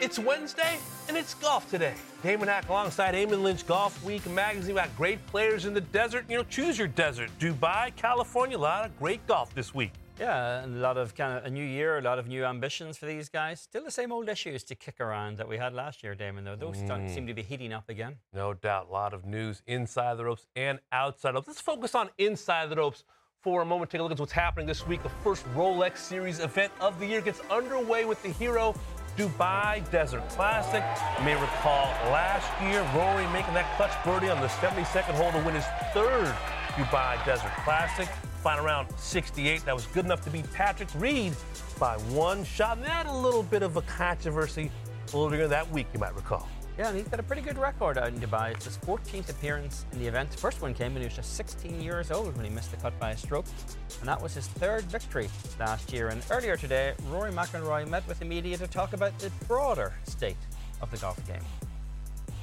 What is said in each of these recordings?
It's Wednesday and it's golf today. Damon Hack alongside Eamon Lynch Golfweek magazine. We got great players in the desert. You know, choose your desert. Dubai, California, a lot of great golf this week. Yeah, and a lot of kind of a new year, a lot of new ambitions for these guys. Still the same old issues to kick around that we had last year, Damon, though. Those mm. seem to be heating up again. No doubt. A lot of news inside the ropes and outside the ropes. Let's focus on inside the ropes for a moment. Take a look at what's happening this week. The first Rolex Series event of the year gets underway with the Hero Dubai Desert Classic. You may recall last year, Rory making that clutch birdie on the 72nd hole to win his third Dubai Desert Classic. Final round 68. That was good enough to beat Patrick Reed by one shot. And that a little bit of a controversy earlier that week, you might recall. Yeah, and he's got a pretty good record out in Dubai. It's his 14th appearance in the event. First one came when he was just 16 years old when he missed the cut by a stroke. And that was his third victory last year. And earlier today, Rory McIlroy met with the media to talk about the broader state of the golf game.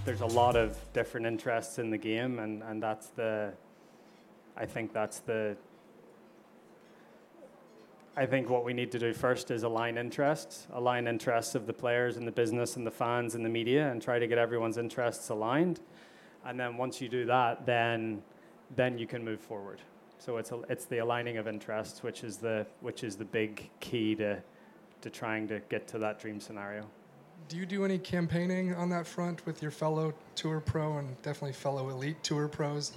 There's a lot of different interests in the game, and, and that's the, I think that's the I think what we need to do first is align interests, align interests of the players and the business and the fans and the media, and try to get everyone's interests aligned. And then once you do that, then then you can move forward. So it's a, it's the aligning of interests, which is the which is the big key to to trying to get to that dream scenario. Do you do any campaigning on that front with your fellow tour pro and definitely fellow elite tour pros,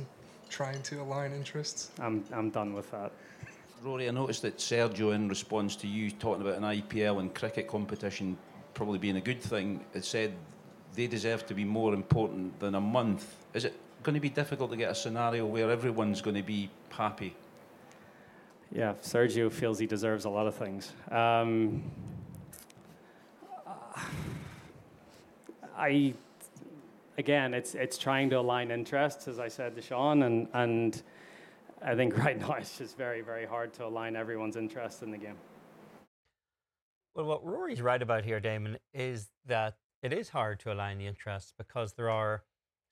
trying to align interests? I'm I'm done with that. Rory, I noticed that Sergio, in response to you talking about an IPL and cricket competition probably being a good thing, said they deserve to be more important than a month. Is it going to be difficult to get a scenario where everyone's going to be happy? Yeah, Sergio feels he deserves a lot of things. Um, I, again, it's it's trying to align interests, as I said to Sean, and and I think right now it's just very, very hard to align everyone's interest in the game. Well, what Rory's right about here, Damon, is that it is hard to align the interests because there are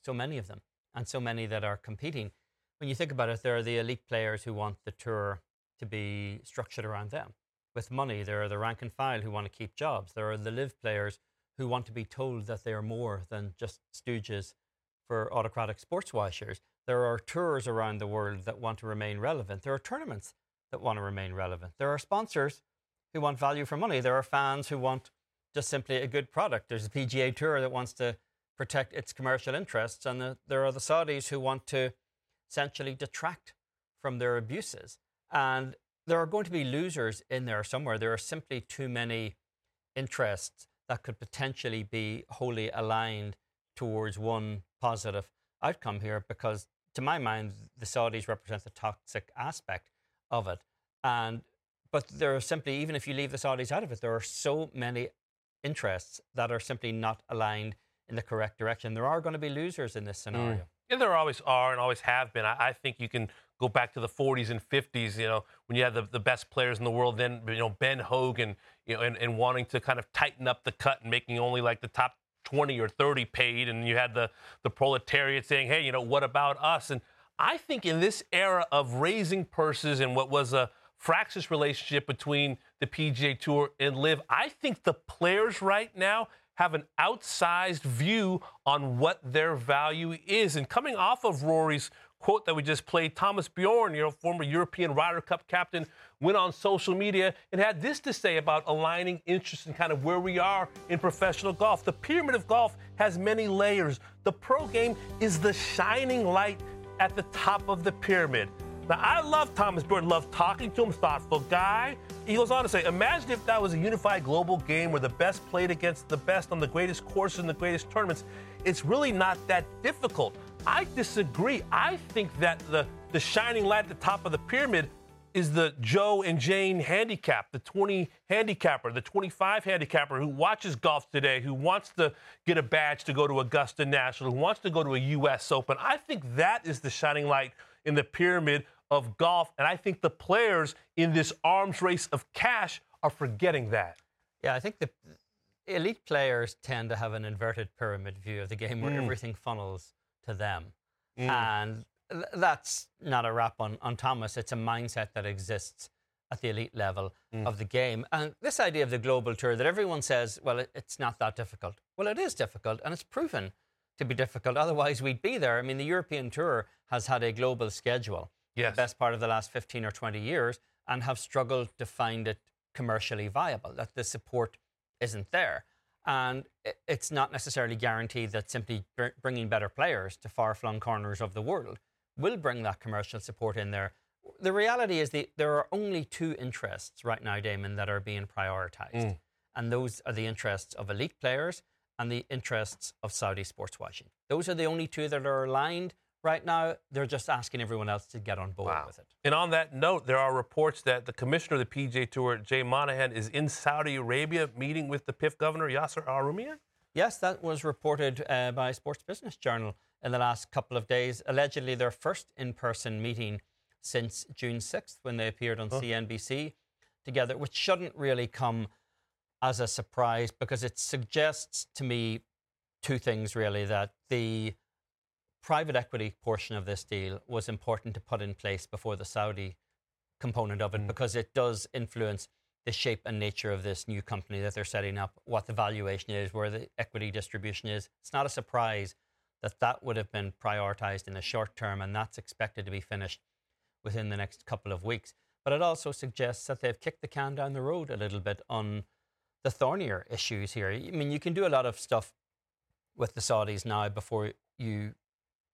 so many of them and so many that are competing. When you think about it, there are the elite players who want the tour to be structured around them. With money, there are the rank and file who want to keep jobs. There are the LIV players who want to be told that they are more than just stooges for autocratic sports washers. There are tours around the world that want to remain relevant. There are tournaments that want to remain relevant. There are sponsors who want value for money. There are fans who want just simply a good product. There's a PGA Tour that wants to protect its commercial interests, and the, there are the Saudis who want to essentially detract from their abuses. And there are going to be losers in there somewhere. There are simply too many interests that could potentially be wholly aligned towards one positive outcome here because to my mind, the Saudis represent the toxic aspect of it. And but there are simply, even if you leave the Saudis out of it, there are so many interests that are simply not aligned in the correct direction. There are going to be losers in this scenario. Mm. Yeah, there always are and always have been. I, I, think you can go back to the 40s and 50s, you know, when you had the, the best players in the world, then, you know, Ben Hogan, you know, and, and wanting to kind of tighten up the cut and making only like the top 20 or 30 paid, and you had the, the proletariat saying, hey, you know, what about us? And I think in this era of raising purses and what was a fractious relationship between the PGA Tour and LIV, I think the players right now have an outsized view on what their value is. And coming off of Rory's quote that we just played, Thomas Bjorn, you know, former European Ryder Cup captain, went on social media and had this to say about aligning interests and kind of where we are in professional golf. The pyramid of golf has many layers. The pro game is the shining light at the top of the pyramid. Now, I love Thomas Bjorn, love talking to him, thoughtful guy. He goes on to say, imagine if that was a unified global game where the best played against the best on the greatest courses and the greatest tournaments. It's really not that difficult. I disagree. I think that the, the shining light at the top of the pyramid is the Joe and Jane handicap, the 20 handicapper, the 25 handicapper who watches golf today, who wants to get a badge to go to Augusta National, who wants to go to a U.S. Open. I think that is the shining light in the pyramid of golf. And I think the players in this arms race of cash are forgetting that. Yeah, I think the elite players tend to have an inverted pyramid view of the game where mm. everything funnels to them. Mm. And that's not a rap on, on Thomas. It's a mindset that exists at the elite level of the game. And this idea of the global tour that everyone says, well, it, it's not that difficult. Well, it is difficult, and it's proven to be difficult. Otherwise, we'd be there. I mean, the European tour has had a global schedule Yes. the best part of the last 15 or 20 years and have struggled to find it commercially viable, that the support isn't there. And it's not necessarily guaranteed that simply bringing better players to far flung corners of the world will bring that commercial support in there. The reality is that there are only two interests right now, Damon, that are being prioritized. Mm. And those are the interests of elite players and the interests of Saudi sports washing. Those are the only two that are aligned right now. They're just asking everyone else to get on board Wow. with it. And on that note, there are reports that the commissioner of the PGA Tour, Jay Monahan, is in Saudi Arabia meeting with the PIF governor, Yasser Al Rumayyan. Yes, that was reported uh, by Sports Business Journal in the last couple of days. Allegedly, their first in person meeting since June 6th when they appeared on CNBC together, which shouldn't really come as a surprise because it suggests to me two things really that the private equity portion of this deal was important to put in place before the Saudi component of it mm. because it does influence the shape and nature of this new company that they're setting up, what the valuation is, where the equity distribution is. It's not a surprise that that would have been prioritized in the short term, and that's expected to be finished within the next couple of weeks. But it also suggests that they've kicked the can down the road a little bit on the thornier issues here. I mean, you can do a lot of stuff with the Saudis now before you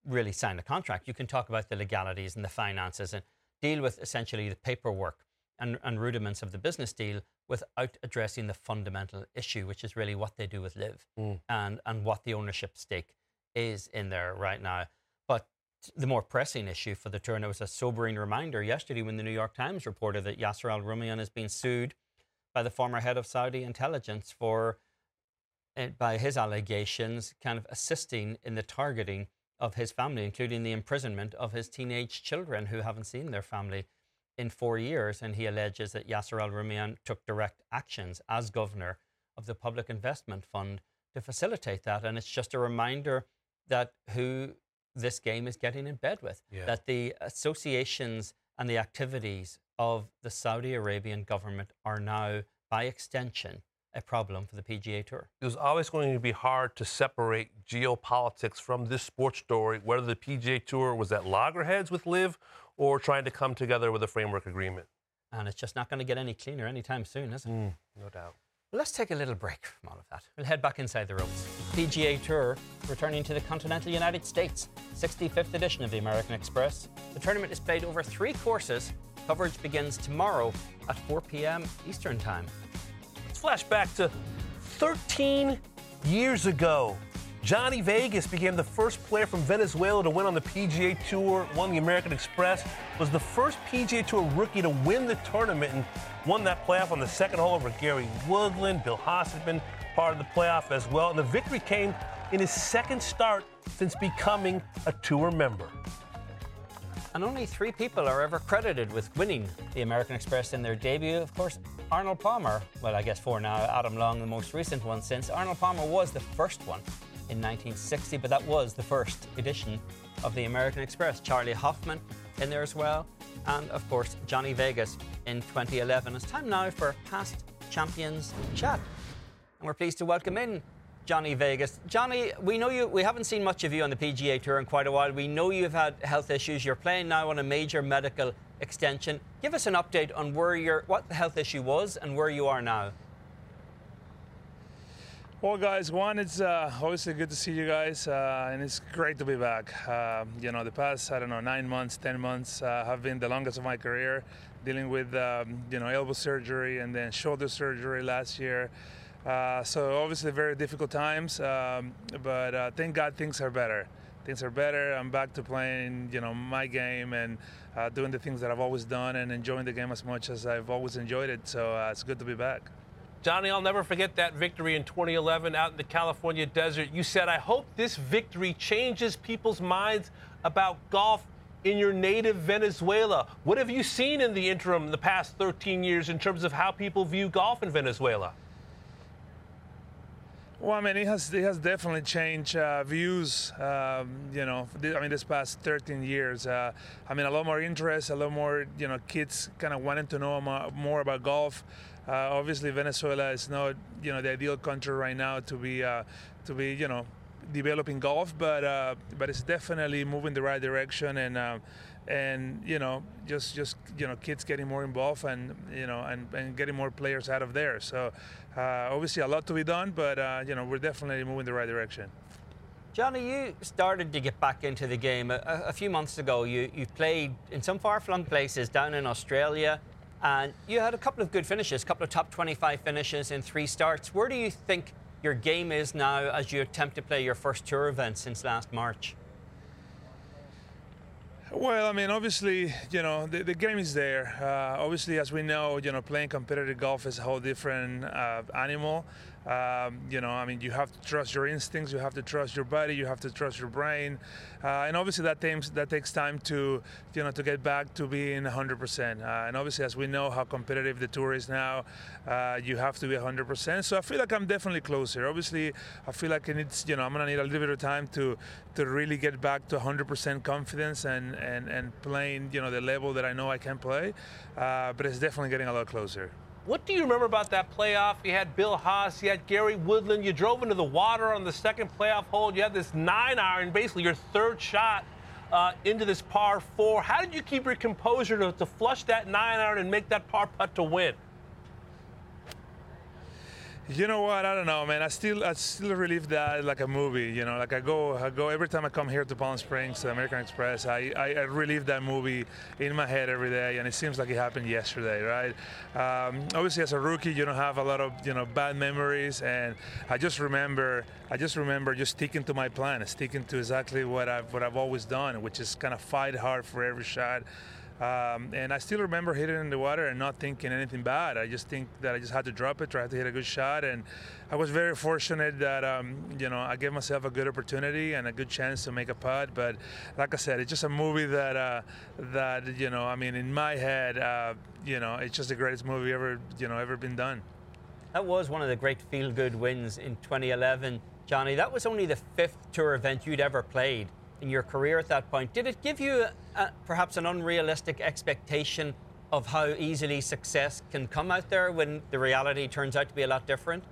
really sign a contract. You can talk about the legalities and the finances and deal with essentially the paperwork and, and rudiments of the business deal without addressing the fundamental issue, which is really what they do with LIV and, and what the ownership stake is in there right now. But the more pressing issue for the tour, and it was a sobering reminder yesterday when the New York Times reported that Yasser Al Rumayyan has been sued by the former head of Saudi intelligence for, eh, by his allegations, kind of assisting in the targeting of his family, including the imprisonment of his teenage children who haven't seen their family in four years. And he alleges that Yasser Al Rumayyan took direct actions as governor of the Public Investment Fund to facilitate that. And it's just a reminder that who this game is getting in bed with, Yeah. that the associations and the activities of the Saudi Arabian government are now, by extension, a problem for the PGA Tour. It was always going to be hard to separate geopolitics from this sports story, whether the PGA Tour was at loggerheads with LIV or trying to come together with a framework agreement. And it's just not going to get any cleaner anytime soon, is it? Mm, no doubt. Well, let's take a little break from all of that. We'll head back inside the ropes. PGA Tour returning to the continental United States. 65th edition of the American Express. The tournament is played over three courses. Coverage begins tomorrow at 4 p.m. Eastern Time. Let's flash back to 13 years ago. Johnny Vegas became the first player from Venezuela to win on the PGA Tour, won the American Express, was the first PGA Tour rookie to win the tournament and won that playoff on the second hole over Gary Woodland. Bill Haas had been part of the playoff as well, and the victory came in his second start since becoming a tour member. And only three people are ever credited with winning the American Express in their debut. Of course, Arnold Palmer, well, I guess four now, Adam Long, the most recent one since. Arnold Palmer was the first one in 1960, but that was the first edition of the American Express. Charley Hoffman in there as well. And of course, Johnny Vegas in 2011. It's time now for past champions chat. And we're pleased to welcome in Johnny Vegas. Johnny, we know you. We haven't seen much of you on the PGA Tour in quite a while. We know you've had health issues. You're playing now on a major medical extension. Give us an update on where your what the health issue was and where you are now. Well, guys, one, it's uh, obviously good to see you guys, uh, and it's great to be back. Uh, you know, the past, I don't know, nine months, 10 months uh, have been the longest of my career, dealing with, um, you know, elbow surgery and then shoulder surgery last year. Uh, so, obviously, very difficult times, um, but uh, thank God things are better. Things are better. I'm back to playing, you know, my game and uh, doing the things that I've always done and enjoying the game as much as I've always enjoyed it. So, uh, it's good to be back. Johnny, I'll never forget that victory in 2011 out in the California desert. You said, I hope this victory changes people's minds about golf in your native Venezuela. What have you seen in the interim, the past 13 years, in terms of how people view golf in Venezuela? Well, I mean, it has it has definitely changed uh, views. Um, you know, I mean, this past 13 years. Uh, I mean, a lot more interest, a lot more you know, kids kind of wanting to know more about golf. Uh, obviously, Venezuela is not you know the ideal country right now to be uh, to be you know developing golf, but uh, but it's definitely moving the right direction and uh, and you know just just you know kids getting more involved and you know and, and getting more players out of there so uh, obviously a lot to be done but uh, you know we're definitely moving the right direction Johnny, you started to get back into the game a, a few months ago. You, you played in some far-flung places down in Australia, and you had a couple of good finishes, a couple of top 25 finishes in three starts. Where do you think your game is now as you attempt to play your first tour event since last March? Well, I mean, obviously, you know, the, the game is there. Uh, obviously, as we know, you know, playing competitive golf is a whole different uh, animal. Um, you know, I mean, you have to trust your instincts, you have to trust your body, you have to trust your brain, uh, and obviously that takes that takes time to, you know, to get back to being 100%. Uh, and obviously, as we know how competitive the tour is now, uh, you have to be 100%. So I feel like I'm definitely closer. Obviously, I feel like it's, you know, I'm gonna need a little bit of time to to really get back to 100% confidence and and and playing, you know, the level that I know I can play. Uh, but it's definitely getting a lot closer. What do you remember about that playoff? You had Bill Haas, you had Gary Woodland, you drove into the water on the second playoff hole. You had this nine iron, basically your third shot uh, into this par four. How did you keep your composure to, to flush that nine iron and make that par putt to win? You know what? I don't know, man. I still, I still relive that like a movie. You know, like I go, I go every time I come here to Palm Springs, to American Express. I, I, I relive that movie in my head every day, and it seems like it happened yesterday, right? Um, obviously, as a rookie, you don't have a lot of you know bad memories, and I just remember, I just remember just sticking to my plan, sticking to exactly what I've what I've always done, which is kind of fight hard for every shot. Um, and I still remember hitting in the water and not thinking anything bad. I just think that I just had to drop it, try to hit a good shot, and I was very fortunate that um, you know I gave myself a good opportunity and a good chance to make a putt. But like I said, it's just a movie that uh, that you know I mean in my head, uh, you know it's just the greatest movie ever you know ever been done. That was one of the great feel-good wins in 2011, Johnny. That was only the fifth tour event you'd ever played in your career at that point. Did it give you a, perhaps an unrealistic expectation of how easily success can come out there when the reality turns out to be a lot different?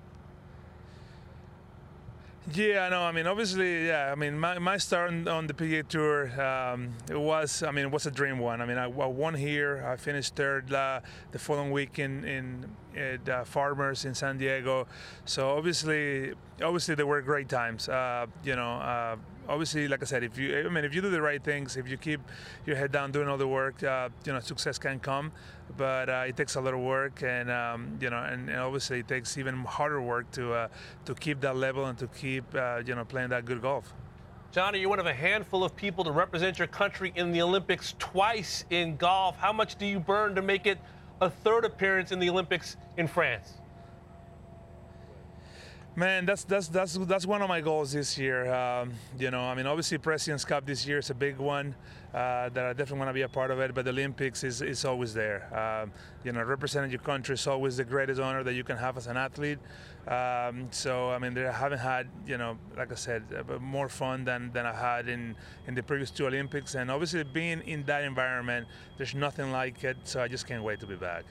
Yeah, no, I mean, obviously, yeah, I mean, my, my start on, on the PGA Tour, um, it was, I mean, it was a dream one. I mean, I, I won here, I finished third uh, the following week in, in at uh, Farmers in San Diego. So obviously, obviously, there were great times. Uh, you know, uh, obviously, like I said, if you, I mean, if you do the right things, if you keep your head down doing all the work, uh, you know, success can come. But uh, it takes a lot of work, and um, you know, and, and, obviously, it takes even harder work to uh, to keep that level and to keep uh, you know playing that good golf. Johnny, you're one of a handful of people to represent your country in the Olympics twice in golf. How much do you burn to make it a third appearance in the Olympics in France? Man, that's that's that's that's one of my goals this year. Um, you know, I mean, obviously, Presidents Cup this year is a big one uh, that I definitely want to be a part of it. But the Olympics is, is always there. Um, you know, representing your country is always the greatest honor that you can have as an athlete. Um, so I mean, I haven't had you know, like I said, uh, more fun than, than I had in in the previous two Olympics. And obviously, being in that environment, there's nothing like it. So I just can't wait to be back.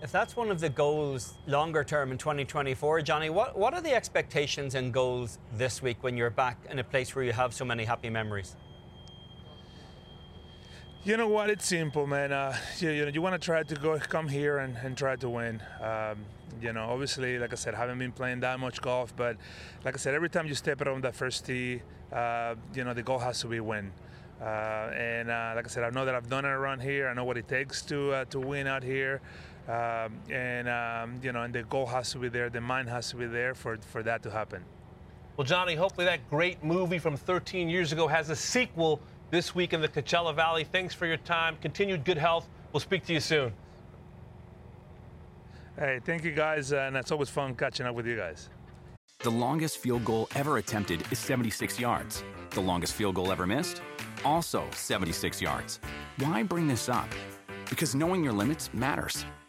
If that's one of the goals longer term in 2024, Johnny, what, what are the expectations and goals this week when you're back in a place where you have so many happy memories? You know what? It's simple, man. Uh, you, you, know, you want to try to go come here and, and try to win. Um, you know, obviously, like I said, haven't been playing that much golf, but like I said, every time you step out on that first tee, uh, you know, the goal has to be win. Uh, and uh, like I said, I know that I've done it around here. I know what it takes to uh, to win out here. Um, and um, you know, and the goal has to be there, the mind has to be there for, for that to happen. Well, Johnny, hopefully that great movie from 13 years ago has a sequel this week in the Coachella Valley. Thanks for your time. Continued good health. We'll speak to you soon. Hey, thank you guys, and it's always fun catching up with you guys. The longest field goal ever attempted is 76 yards. The longest field goal ever missed? Also 76 yards. Why bring this up? Because knowing your limits matters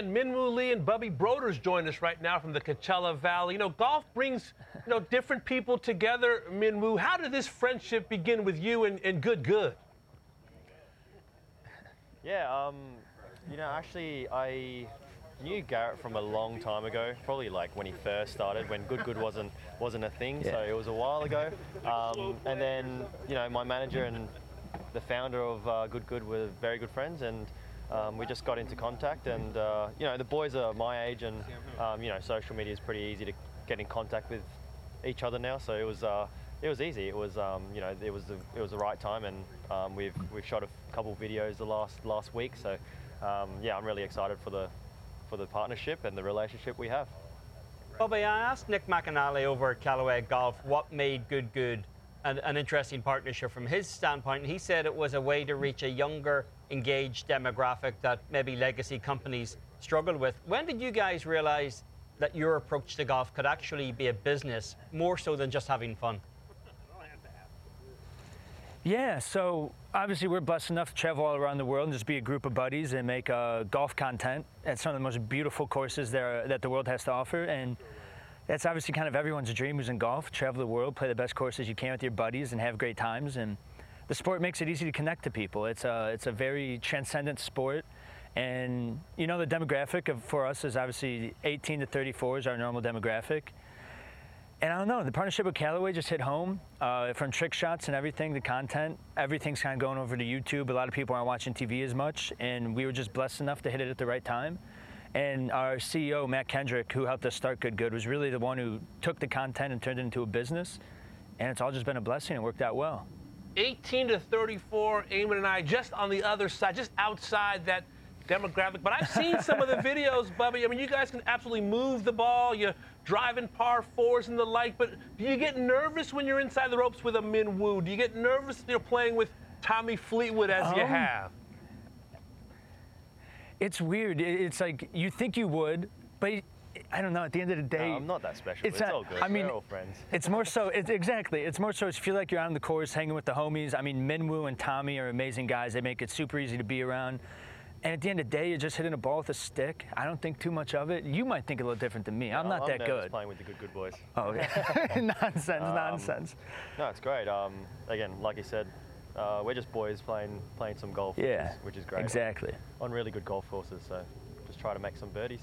And Min Woo Lee and Bubbie Broders join us right now from the Coachella Valley. You know, golf brings you know different people together. Minwoo, how did this friendship begin with you and, and Good Good? Yeah, um, you know, actually, I knew Garrett from a long time ago, probably like when he first started, when Good Good wasn't wasn't a thing. So it was a while ago. Um, and then, you know, my manager and the founder of uh, Good Good were very good friends, and um, we just got into contact. And uh, you know, the boys are my age, and um, you know, social media is pretty easy to get in contact with each other now. So it was. Uh, it was easy. It was, um, you know, it was the, it was the right time, and um, we've we've shot a couple videos the last last week. So, um, yeah, I'm really excited for the for the partnership and the relationship we have. Bubbie, I asked Nick McAnally over at Callaway Golf what made Good Good an, an interesting partnership from his standpoint. He said it was a way to reach a younger, engaged demographic that maybe legacy companies struggle with. When did you guys realize that your approach to golf could actually be a business more so than just having fun? Yeah, so obviously we're blessed enough to travel all around the world and just be a group of buddies and make uh, golf content at some of the most beautiful courses there that the world has to offer. And that's obviously kind of everyone's dream who's in golf, travel the world, play the best courses you can with your buddies and have great times. And the sport makes it easy to connect to people. It's a, it's a very transcendent sport. And you know, the demographic of, for us is obviously 18 to 34 is our normal demographic. And I don't know, the partnership with Callaway just hit home. Uh, from trick shots and everything, the content, everything's kind of going over to YouTube. A lot of people aren't watching TV as much, and we were just blessed enough to hit it at the right time. And our CEO, Matt Kendrick, who helped us start Good Good, was really the one who took the content and turned it into a business. And it's all just been a blessing. It worked out well. 18 to 34, Eamon and I just on the other side, just outside that demographic. But I've seen some of the videos, Bubbie. I mean, you guys can absolutely move the ball. You're driving par fours and the like. But do you get nervous when you're inside the ropes with a Min Woo? Do you get nervous you're playing with Tommy Fleetwood as you Um, have? It's weird. It's like you think you would, but I don't know. At the end of the day, No, I'm not that special. It's not- all good. I mean, We're all friends. It's more so, it's exactly. It's more so, you feel like you're out on the course hanging with the homies. I mean, Min Woo and Tommy are amazing guys. They make it super easy to be around. And at the end of the day, you're just hitting a ball with a stick. I don't think too much of it. You might think a little different than me. I'm No, not that good. playing with the good, good boys. Oh, yeah. nonsense, Um, nonsense. No, it's great. Um, again, like you said, uh, we're just boys playing playing some golf, Yeah, which, is, which is great. exactly. On really good golf courses, so just try to make some birdies.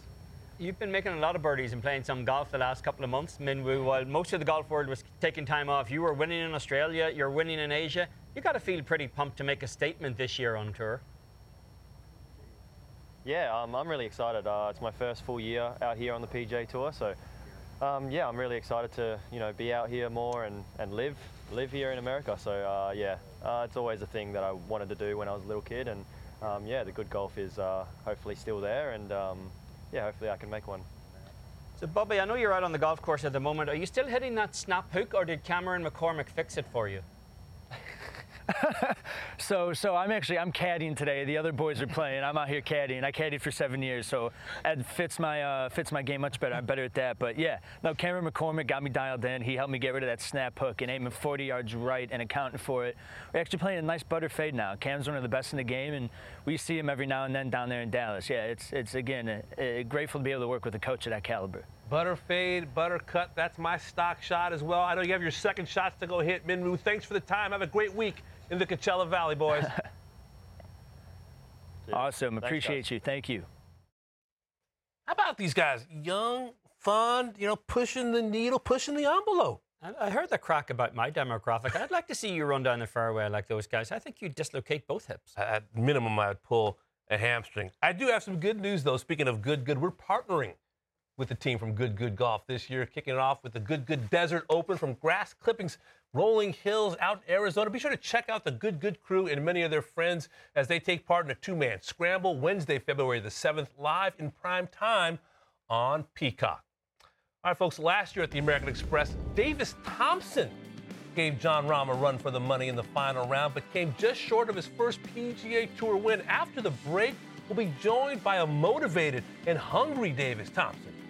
You've been making a lot of birdies and playing some golf the last couple of months, Min Woo. While most of the golf world was taking time off, you were winning in Australia, you're winning in Asia. You got to feel pretty pumped to make a statement this year on tour. Yeah, um, I'm really excited. Uh, it's my first full year out here on the PGA Tour, so um, yeah, I'm really excited to you know be out here more and, and live live here in America. So uh, yeah, uh, it's always a thing that I wanted to do when I was a little kid, and um, yeah, the good golf is uh, hopefully still there, and um, yeah, hopefully I can make one. So, Bubbie, I know you're out on the golf course at the moment. Are you still hitting that snap hook, or did Cameron McCormick fix it for you? So, so I'm actually I'm caddying today. The other boys are playing. I'm out here caddying. I caddied for seven years, so it fits my uh, fits my game much better. I'm better at that. But yeah, no, Cameron McCormick got me dialed in. He helped me get rid of that snap hook and aiming 40 yards right and accounting for it. We're actually playing a nice butter fade now. Cam's one of the best in the game, and we see him every now and then down there in Dallas. Yeah, it's it's again uh, uh, grateful to be able to work with a coach of that caliber. Butter fade, butter cut. That's my stock shot as well. I know you have your second shots to go hit. Min Woo, thanks for the time. Have a great week in the Coachella Valley, boys. Awesome. Thanks, Appreciate guys. you. Thank you. How about these guys? Young, fun, you know, pushing the needle, pushing the envelope. I I heard the crack about my demographic. I'd like to see you run down the fairway like those guys. I think you'd dislocate both hips. At minimum, I would pull a hamstring. I do have some good news, though. Speaking of good, good, we're partnering with the team from Good Good Golf this year, kicking it off with the Good Good Desert Open from Grass Clippings, Rolling Hills out in Arizona. Be sure to check out the Good Good crew and many of their friends as they take part in a two-man scramble Wednesday, February the 7th, live in prime time on Peacock. All right, folks, last year at the American Express, Davis Thompson gave Jon Rahm a run for the money in the final round, but came just short of his first PGA Tour win. After the break, we'll be joined by a motivated and hungry Davis Thompson.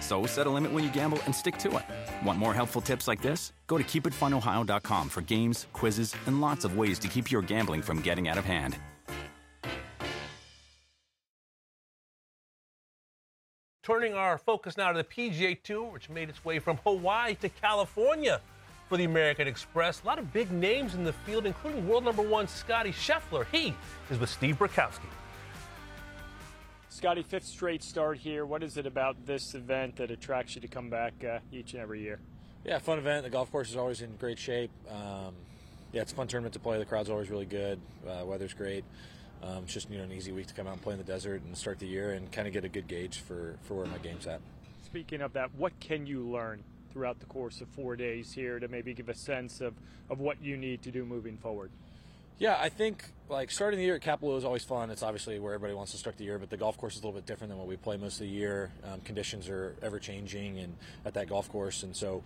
So set a limit when you gamble and stick to it. Want more helpful tips like this? Go to keepitfunohio.com for games, quizzes, and lots of ways to keep your gambling from getting out of hand. Turning our focus now to the PGA Tour, which made its way from Hawaii to California for the American Express. A lot of big names in the field, including world number one Scottie Scheffler. He is with Steve Burkowski. Scottie, fifth straight start here. What is it about this event that attracts you to come back uh, each and every year? Yeah, fun event. The golf course is always in great shape. Um, yeah, it's a fun tournament to play. The crowd's always really good. Uh, weather's great. Um, it's just you know an easy week to come out and play in the desert and start the year and kind of get a good gauge for, for where my game's at. Speaking of that, what can you learn throughout the course of four days here to maybe give a sense of, of what you need to do moving forward? Yeah, I think like starting the year at Kapalua is always fun. It's obviously where everybody wants to start the year, but the golf course is a little bit different than what we play most of the year. Um, conditions are ever changing, and at that golf course, and so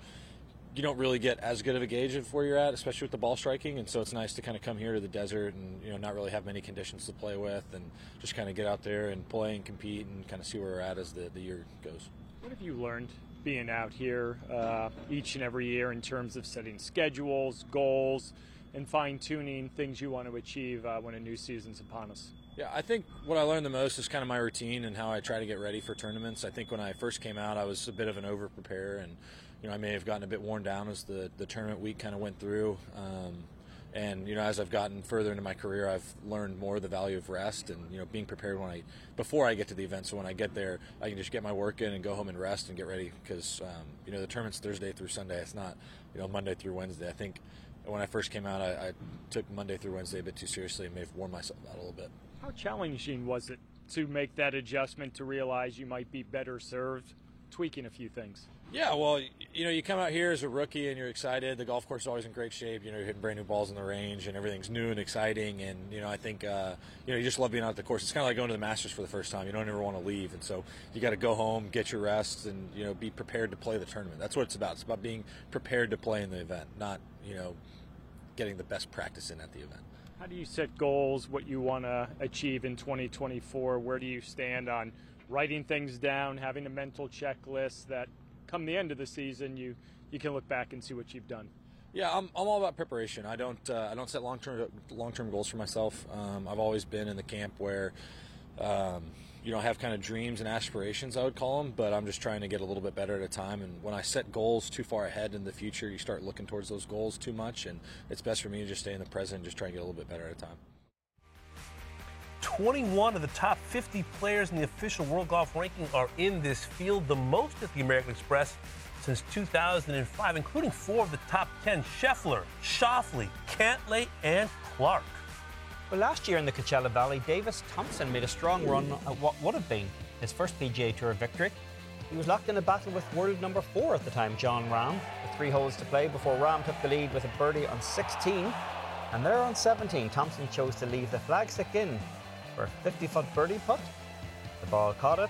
you don't really get as good of a gauge of where you're at, especially with the ball striking. And so it's nice to kind of come here to the desert and you know not really have many conditions to play with, and just kind of get out there and play and compete and kind of see where we're at as the, the year goes. What have you learned being out here uh, each and every year in terms of setting schedules, goals, and fine tuning things you want to achieve uh, when a new season's upon us? Yeah, I think what I learned the most is kind of my routine and how I try to get ready for tournaments. I think when I first came out, I was a bit of an over preparer and you know, I may have gotten a bit worn down as the, the tournament week kind of went through. Um, and you know, as I've gotten further into my career, I've learned more the value of rest and you know being prepared when I before I get to the event. So when I get there, I can just get my work in and go home and rest and get ready because um, you know the tournament's Thursday through Sunday. It's not you know Monday through Wednesday. I think when I first came out, I, I took Monday through Wednesday a bit too seriously and may have worn myself out a little bit. How challenging was it to make that adjustment to realize you might be better served tweaking a few things? Yeah, well, you know, you come out here as a rookie and you're excited. The golf course is always in great shape. You know, you're hitting brand new balls in the range and everything's new and exciting. And, you know, I think, uh, you know, you just love being out at the course. It's kind of like going to the Masters for the first time. You don't ever want to leave. And so you got to go home, get your rest, and, you know, be prepared to play the tournament. That's what it's about. It's about being prepared to play in the event, not, you know, getting the best practice in at the event. How do you set goals, what you want to achieve in 2024? Where do you stand on writing things down, having a mental checklist that come the end of the season, you you can look back and see what you've done. Yeah, I'm, I'm all about preparation. I don't uh, I don't set long term long term goals for myself. Um, I've always been in the camp where. Um, you know, have kind of dreams and aspirations, I would call them, but I'm just trying to get a little bit better at a time. And when I set goals too far ahead in the future, you start looking towards those goals too much. And it's best for me to just stay in the present and just try and get a little bit better at a time. 21 of the top 50 players in the official World Golf ranking are in this field, the most at the American Express since 2005, including four of the top 10 Scheffler, Schauffele, Cantlay, and Clark. Well, last year in the Coachella Valley, Davis Thompson made a strong run at what would have been his first PGA Tour victory. He was locked in a battle with world number four at the time, Jon Rahm, with three holes to play before Rahm took the lead with a birdie on 16. And there on 17, Thompson chose to leave the flagstick in for a 50 foot birdie putt. The ball caught it,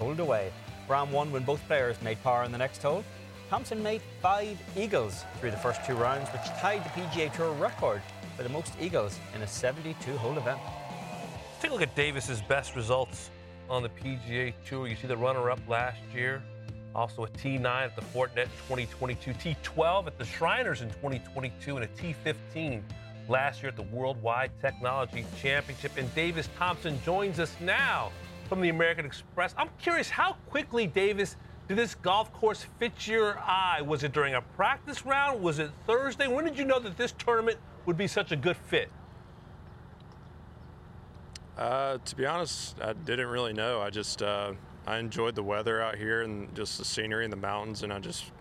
pulled away. Rahm won when both players made par in the next hole. Thompson made five eagles through the first two rounds, which tied the PGA Tour record the most eagles in a 72 hole event. Let's take a look at Davis's best results on the PGA Tour. You see the runner up last year, also a T9 at the Fortinet 2022, T12 at the Shriners in 2022, and a T15 last year at the Worldwide Technology Championship. And Davis Thompson joins us now from the American Express. I'm curious, how quickly, Davis, did this golf course fit your eye? Was it during a practice round? Was it Thursday? When did you know that this tournament would be such a good fit? Uh, to be honest, I didn't really know. I just uh, I enjoyed the weather out here and just the scenery and the mountains, and I just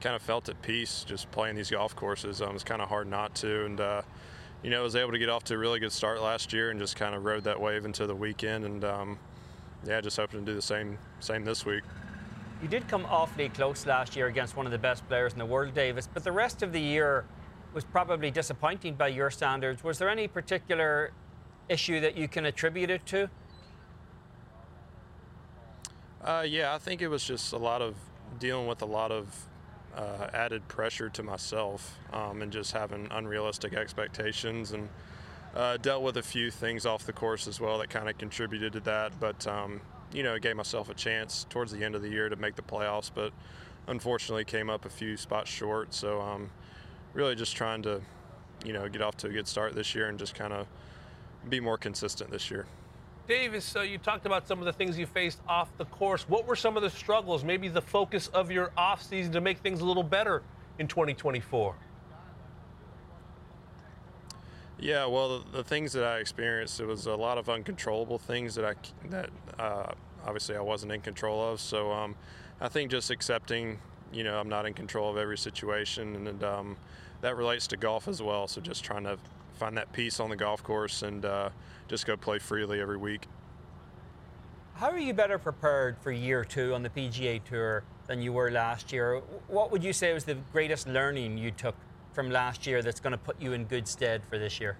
kind of felt at peace just playing these golf courses. Um, was kind of hard not to, and uh, you know, I was able to get off to a really good start last year and just kind of rode that wave into the weekend. And um, yeah, just hoping to do the same same this week. You did come awfully close last year against one of the best players in the world, Davis, but the rest of the year was probably disappointing by your standards. Was there any particular issue that you can attribute it to? Uh, yeah, I think it was just a lot of dealing with a lot of uh, added pressure to myself um, and just having unrealistic expectations and uh, dealt with a few things off the course as well that kind of contributed to that. But um, you know, gave myself a chance towards the end of the year to make the playoffs, but unfortunately came up a few spots short. So um, really just trying to, you know, get off to a good start this year and just kind of be more consistent this year. Davis, so you talked about some of the things you faced off the course. What were some of the struggles, maybe the focus of your off season to make things a little better in 2024? Yeah, well, the, the, things that I experienced, it was a lot of uncontrollable things that I that uh, obviously I wasn't in control of. So um, I think just accepting, you know, I'm not in control of every situation, and um, that relates to golf as well. So just trying to find that peace on the golf course and uh, just go play freely every week. How are you better prepared for year two on the PGA Tour than you were last year? What would you say was the greatest learning you took from last year that's going to put you in good stead for this year?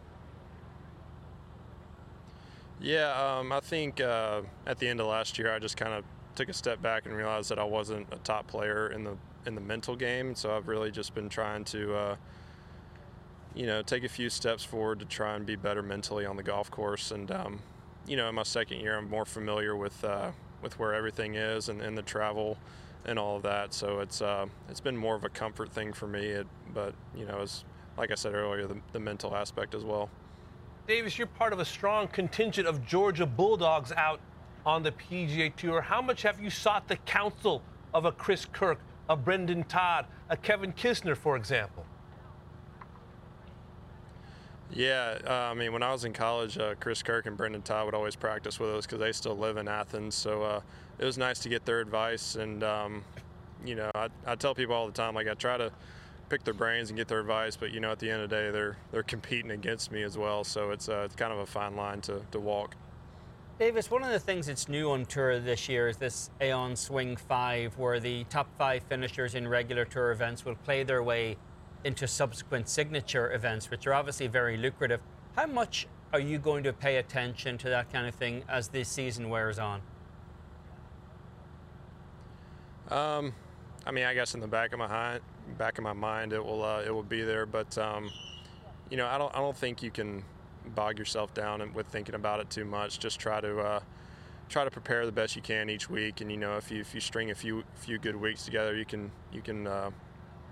Yeah, um, I think uh, at the end of last year, I just kind of took a step back and realized that I wasn't a top player in the in the mental game. So I've really just been trying to, uh, you know, take a few steps forward to try and be better mentally on the golf course. And um, you know, in my second year, I'm more familiar with uh, with where everything is and, and the travel and all of that. So it's uh, it's been more of a comfort thing for me. It, but you know, as like I said earlier, the, the mental aspect as well. Davis, you're part of a strong contingent of Georgia Bulldogs out on the PGA Tour. How much have you sought the counsel of a Chris Kirk, a Brendon Todd, a Kevin Kisner, for example? Yeah, uh, I mean, when I was in college, uh, Chris Kirk and Brendon Todd would always practice with us because they still live in Athens. So uh, it was nice to get their advice. And, um, you know, I, I tell people all the time, like, I try to pick their brains and get their advice, but, you know, at the end of the day, they're, they're competing against me as well. So it's, uh, it's kind of a fine line to, to walk. Davis, one of the things that's new on tour this year is this Aon Swing 5, where the top five finishers in regular tour events will play their way into subsequent signature events, which are obviously very lucrative. How much are you going to pay attention to that kind of thing as this season wears on? Um, I mean, I guess in the back of my mind, back of my mind, it will uh, it will be there. But um, you know, I don't I don't think you can bog yourself down with thinking about it too much. Just try to uh, try to prepare the best you can each week. And you know, if you if you string a few few good weeks together, you can you can uh,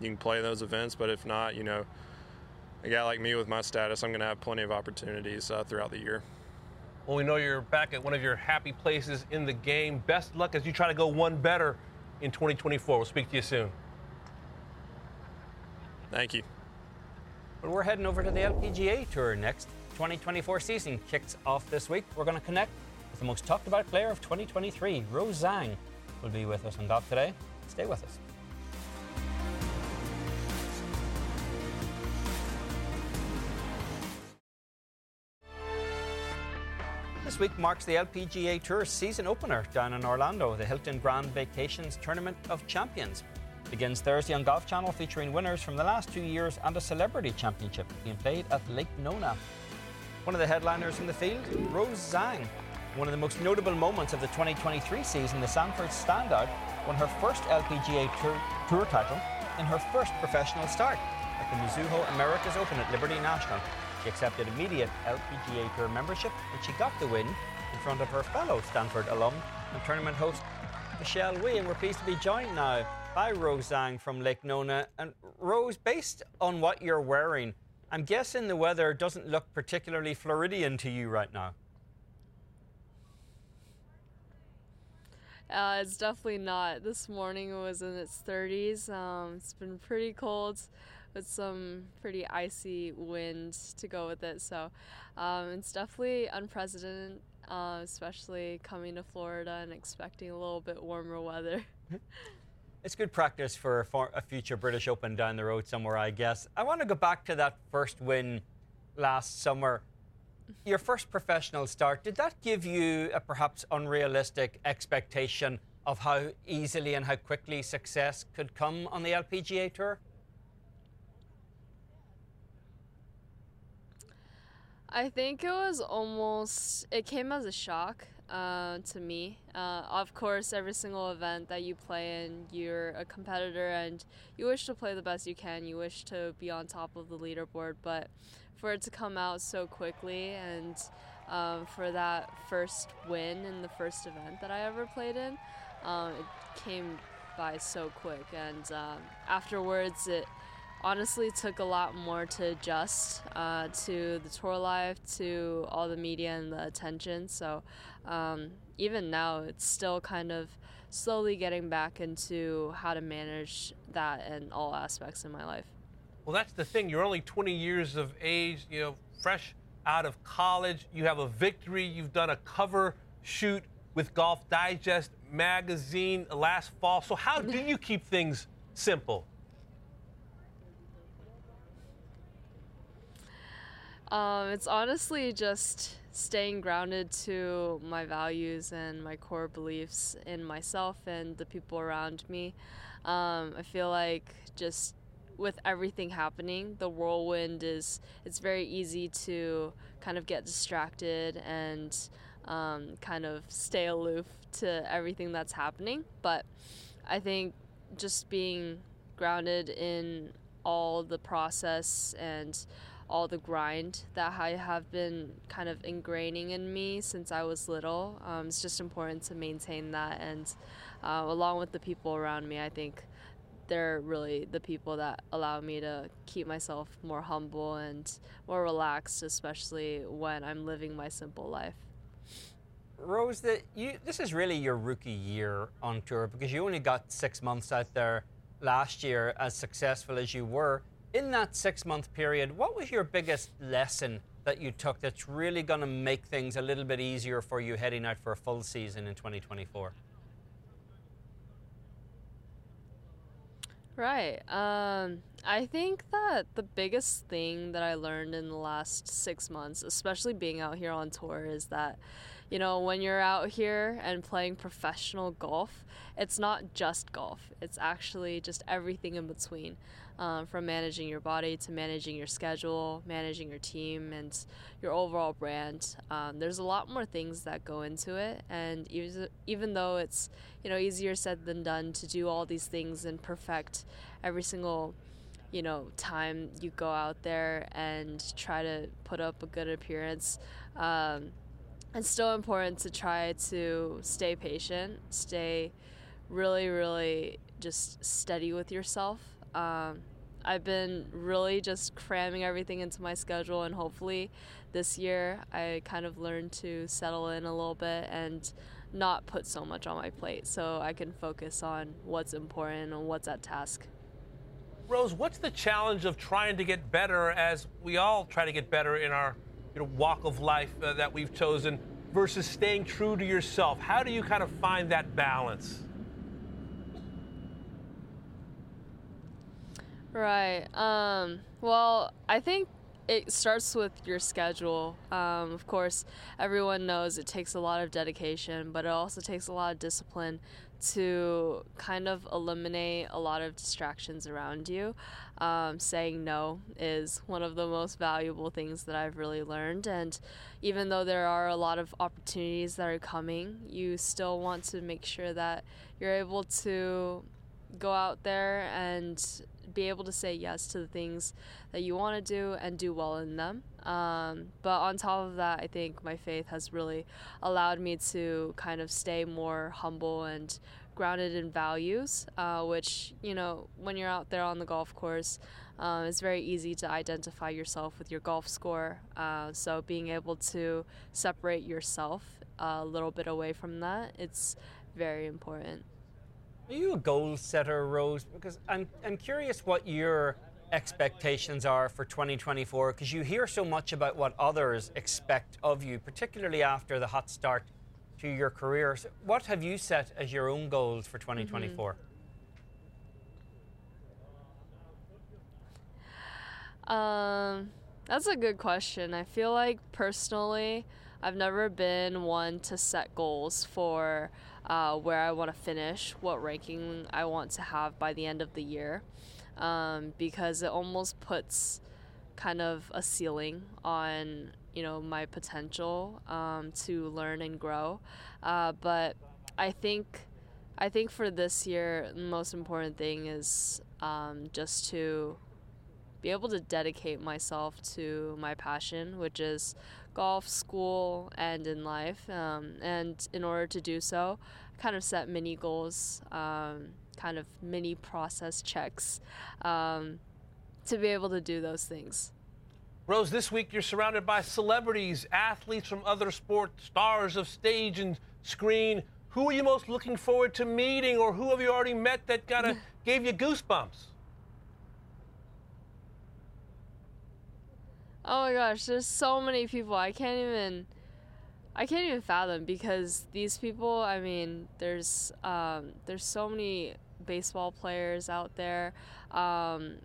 you can play those events. But if not, you know, a guy like me with my status, I'm going to have plenty of opportunities uh, throughout the year. Well, we know you're back at one of your happy places in the game. Best luck as you try to go one better in 2024. We'll speak to you soon. Thank you. Well, we're heading over to the LPGA Tour next. 2024 season kicks off this week. We're going to connect with the most talked about player of 2023, Rose Zhang, will be with us on Golf Today. Stay with us. This week marks the LPGA Tour season opener down in Orlando, the Hilton Grand Vacations Tournament of Champions. Begins Thursday on Golf Channel, featuring winners from the last two years and a celebrity championship being played at Lake Nona. One of the headliners in the field, Rose Zhang. One of the most notable moments of the 2023 season, the Stanford standout won her first LPGA Tour, tour title in her first professional start at the Mizuho Americas Open at Liberty National. She accepted immediate LPGA Tour membership and she got the win in front of her fellow Stanford alum and tournament host Michelle Wie. And we're pleased to be joined now by Rose Zhang from Lake Nona. And Rose, based on what you're wearing, I'm guessing the weather doesn't look particularly Floridian to you right now. Uh, it's definitely not. This morning was in its 30s. Um, it's been pretty cold with some pretty icy wind to go with it. So um, it's definitely unprecedented, uh, especially coming to Florida and expecting a little bit warmer weather. It's good practice for a, future British Open down the road somewhere, I guess. I want to go back to that first win last summer. Your first professional start, did that give you a perhaps unrealistic expectation of how easily and how quickly success could come on the LPGA Tour? I think it was almost, it came as a shock uh, to me. Uh, of course, every single event that you play in, you're a competitor and you wish to play the best you can. You wish to be on top of the leaderboard, but for it to come out so quickly and um, for that first win in the first event that I ever played in, um, it came by so quick. And um, afterwards, it honestly took a lot more to adjust uh, to the tour life, to all the media and the attention. So um, even now, it's still kind of slowly getting back into how to manage that in all aspects in my life. Well, that's the thing. You're only 20 years of age, you know, fresh out of college. You have a victory. You've done a cover shoot with Golf Digest magazine last fall. So, how do you keep things simple? Um, it's honestly just staying grounded to my values and my core beliefs in myself and the people around me. Um, I feel like just with everything happening, the whirlwind is it's very easy to kind of get distracted and um, kind of stay aloof to everything that's happening. But I think just being grounded in all the process and all the grind that I have been kind of ingraining in me since I was little. Um, it's just important to maintain that, and uh, along with the people around me, I think they're really the people that allow me to keep myself more humble and more relaxed, especially when I'm living my simple life. Rose, that you this is really your rookie year on tour because you only got six months out there last year as successful as you were in that six month period, what was your biggest lesson that you took that's really going to make things a little bit easier for you heading out for a full season in 2024? Right. Um, I think that the biggest thing that I learned in the last six months, especially being out here on tour, is that you know, when you're out here and playing professional golf, it's not just golf. It's actually just everything in between um, from managing your body to managing your schedule, managing your team, and your overall brand. Um, there's a lot more things that go into it, and even even though it's you know easier said than done to do all these things and perfect every single you know time you go out there and try to put up a good appearance. Um, it's still important to try to stay patient, stay really, really just steady with yourself um, I've been really just cramming everything into my schedule, and hopefully this year I kind of learned to settle in a little bit and not put so much on my plate so I can focus on what's important and what's at task. Rose, what's the challenge of trying to get better as we all try to get better in our you know, walk of life uh, that we've chosen versus staying true to yourself? How do you kind of find that balance? Right. Um, well, I think it starts with your schedule. Um, of course, everyone knows it takes a lot of dedication, but it also takes a lot of discipline to kind of eliminate a lot of distractions around you. Um, saying no is one of the most valuable things that I've really learned. And even though there are a lot of opportunities that are coming, you still want to make sure that you're able to go out there and be able to say yes to the things that you want to do and do well in them. Um, but on top of that, I think my faith has really allowed me to kind of stay more humble and grounded in values, uh, which, you know, when you're out there on the golf course, uh, it's very easy to identify yourself with your golf score. Uh, so being able to separate yourself a little bit away from that, it's very important. Are you a goal setter, Rose? Because I'm, I'm curious what your expectations are for 2024 because you hear so much about what others expect of you, particularly after the hot start to your career. So what have you set as your own goals for 2024? Mm-hmm. Um, That's a good question. I feel like personally, I've never been one to set goals for uh, where I want to finish, what ranking I want to have by the end of the year, um, because it almost puts kind of a ceiling on you know my potential um, to learn and grow. Uh, but I think I think for this year, the most important thing is um, just to be able to dedicate myself to my passion, which is golf, school, and in life. Um, and in order to do so, I kind of set mini goals, um, kind of mini process checks um, to be able to do those things. Rose, this week you're surrounded by celebrities, athletes from other sports, stars of stage and screen. Who are you most looking forward to meeting, or who have you already met that kind of gave you goosebumps? Oh my gosh, there's so many people. I can't even I can't even fathom because these people, I mean, there's um, there's so many baseball players out there. Um,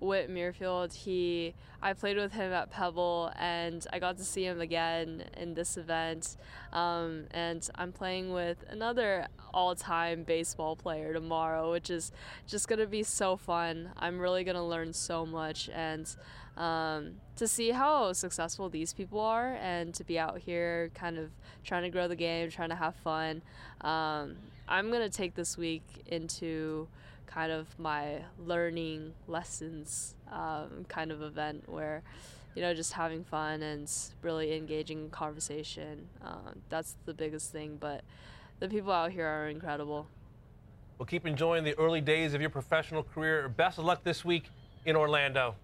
Whit Merrifield, he I played with him at Pebble and I got to see him again in this event. Um, and I'm playing with another all-time baseball player tomorrow, which is just gonna be so fun. I'm really gonna learn so much and um, to see how successful these people are and to be out here kind of trying to grow the game, trying to have fun. Um, I'm gonna take this week into kind of my learning lessons um, kind of event where you know just having fun and really engaging in conversation uh, that's the biggest thing but the people out here are incredible well keep enjoying the early days of your professional career best of luck this week in orlando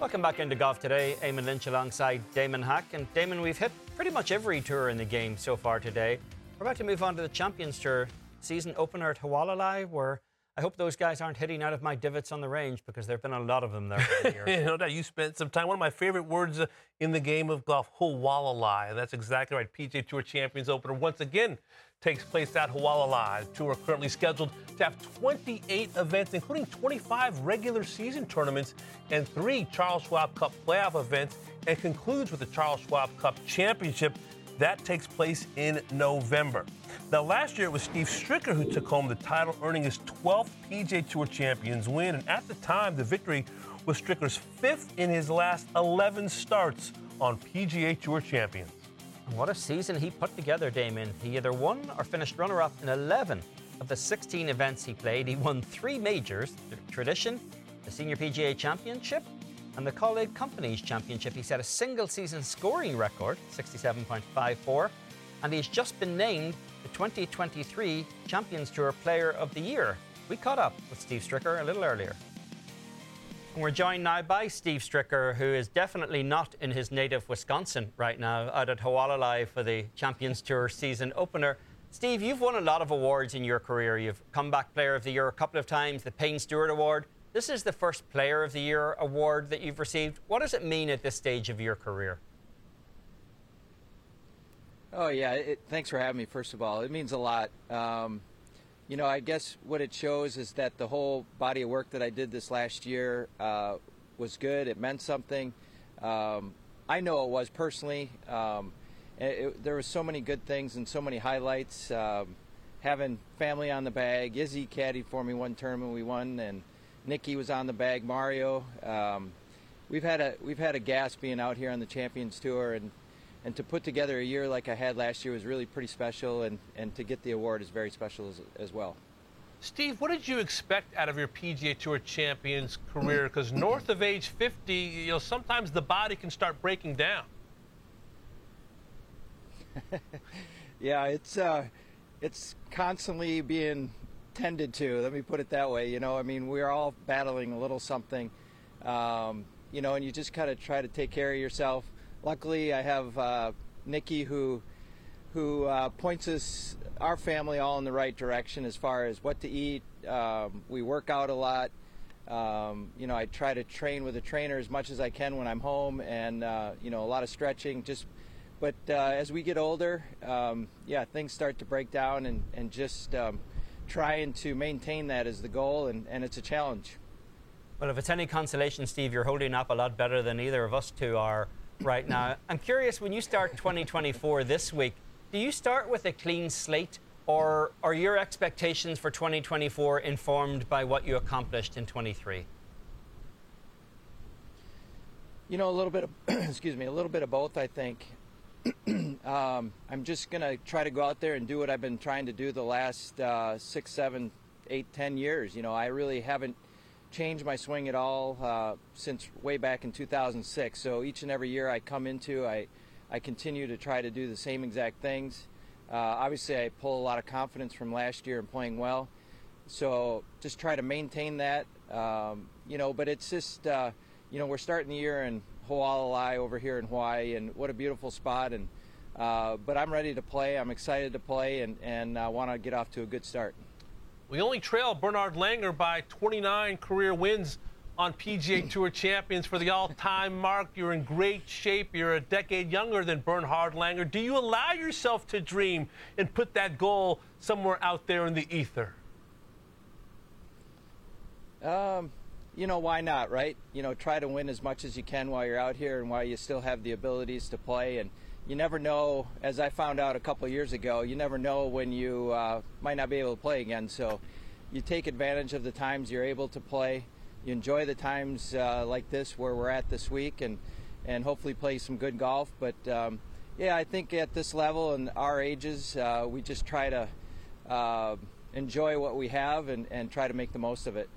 Welcome back into golf today. Eamon Lynch alongside Damon Hack. And Damon, we've hit pretty much every tour in the game so far today. We're about to move on to the Champions Tour season opener at Hualalai, where I hope those guys aren't hitting out of my divots on the range because there have been a lot of them there. you know that you spent some time. One of my favorite words uh, in the game of golf, Hualalai. That's exactly right. PGA Tour Champions Opener once again takes place at Hualalai. The tour currently scheduled to have 28 events, including 25 regular season tournaments and three Charles Schwab Cup playoff events, and concludes with the Charles Schwab Cup Championship that takes place in November. Now, last year it was Steve Stricker who took home the title, earning his 12th PGA Tour Champions win. And at the time, the victory was Stricker's fifth in his last 11 starts on PGA Tour Champions. What a season he put together, Damon. He either won or finished runner up in 11 of the 16 events he played. He won three majors the Tradition, the Senior PGA Championship, and the Kaulig Companies Championship, he set a single season scoring record, 67.54, and he's just been named the 2023 Champions Tour Player of the Year. We caught up with Steve Stricker a little earlier. And we're joined now by Steve Stricker, who is definitely not in his native Wisconsin right now, out at Hualalai for the Champions Tour season opener. Steve, you've won a lot of awards in your career. You've Comeback Player of the Year a couple of times, the Payne Stewart Award. This is the first Player of the Year award that you've received. What does it mean at this stage of your career? Oh, yeah. It, thanks for having me, first of all. It means a lot. Um, you know, I guess what it shows is that the whole body of work that I did this last year uh, was good. It meant something. Um, I know it was personally. Um, it, it, there was so many good things and so many highlights. Um, having family on the bag. Izzy caddied for me one tournament we won, and Nikki was on the bag. Mario. Um, we've had a we've had a gas being out here on the Champions Tour, and and to put together a year like I had last year was really pretty special, and and to get the award is very special as, as well. Steve, what did you expect out of your PGA Tour Champions career? Because north of age 50, you know, sometimes the body can start breaking down. yeah, it's uh, it's constantly being tended to. Let me put it that way. You know, I mean, we're all battling a little something, um, you know, and you just kind of try to take care of yourself. Luckily, I have uh, Nikki who who uh, points us our family all in the right direction as far as what to eat. Um, we work out a lot. Um, you know, I try to train with a trainer as much as I can when I'm home, and uh, you know, a lot of stretching. Just, but uh, as we get older, um, yeah, things start to break down, and and just um, trying to maintain that is the goal, and, and it's a challenge. Well, if it's any consolation, Steve, you're holding up a lot better than either of us two are right now. I'm curious, when you start 2024 this week, do you start with a clean slate, or are your expectations for 2024 informed by what you accomplished in 23? You know, a little bit of, excuse me, a little bit of both, I think. um, I'm just going to try to go out there and do what I've been trying to do the last uh, six, seven, eight, ten years. You know, I really haven't changed my swing at all uh, since way back in 2006. So each and every year I come into, I, I continue to try to do the same exact things. Uh, obviously, I pull a lot of confidence from last year and playing well. So just try to maintain that. Um, you know, but it's just, uh, you know, we're starting the year in Hualalai over here in Hawaii, and what a beautiful spot. And uh, but I'm ready to play. I'm excited to play, and and I want to get off to a good start. We only trail Bernhard Langer by 29 career wins on PGA Tour champions for the all-time mark. You're in great shape. You're a decade younger than Bernhard Langer. Do you allow yourself to dream and put that goal somewhere out there in the ether? Um, you know, why not, right? You know, try to win as much as you can while you're out here and while you still have the abilities to play. And you never know, as I found out a couple years ago, you never know when you uh, might not be able to play again. So you take advantage of the times you're able to play. You enjoy the times uh, like this where we're at this week and, and hopefully play some good golf. But um, yeah, I think at this level and our ages, uh, we just try to uh, enjoy what we have and, and try to make the most of it.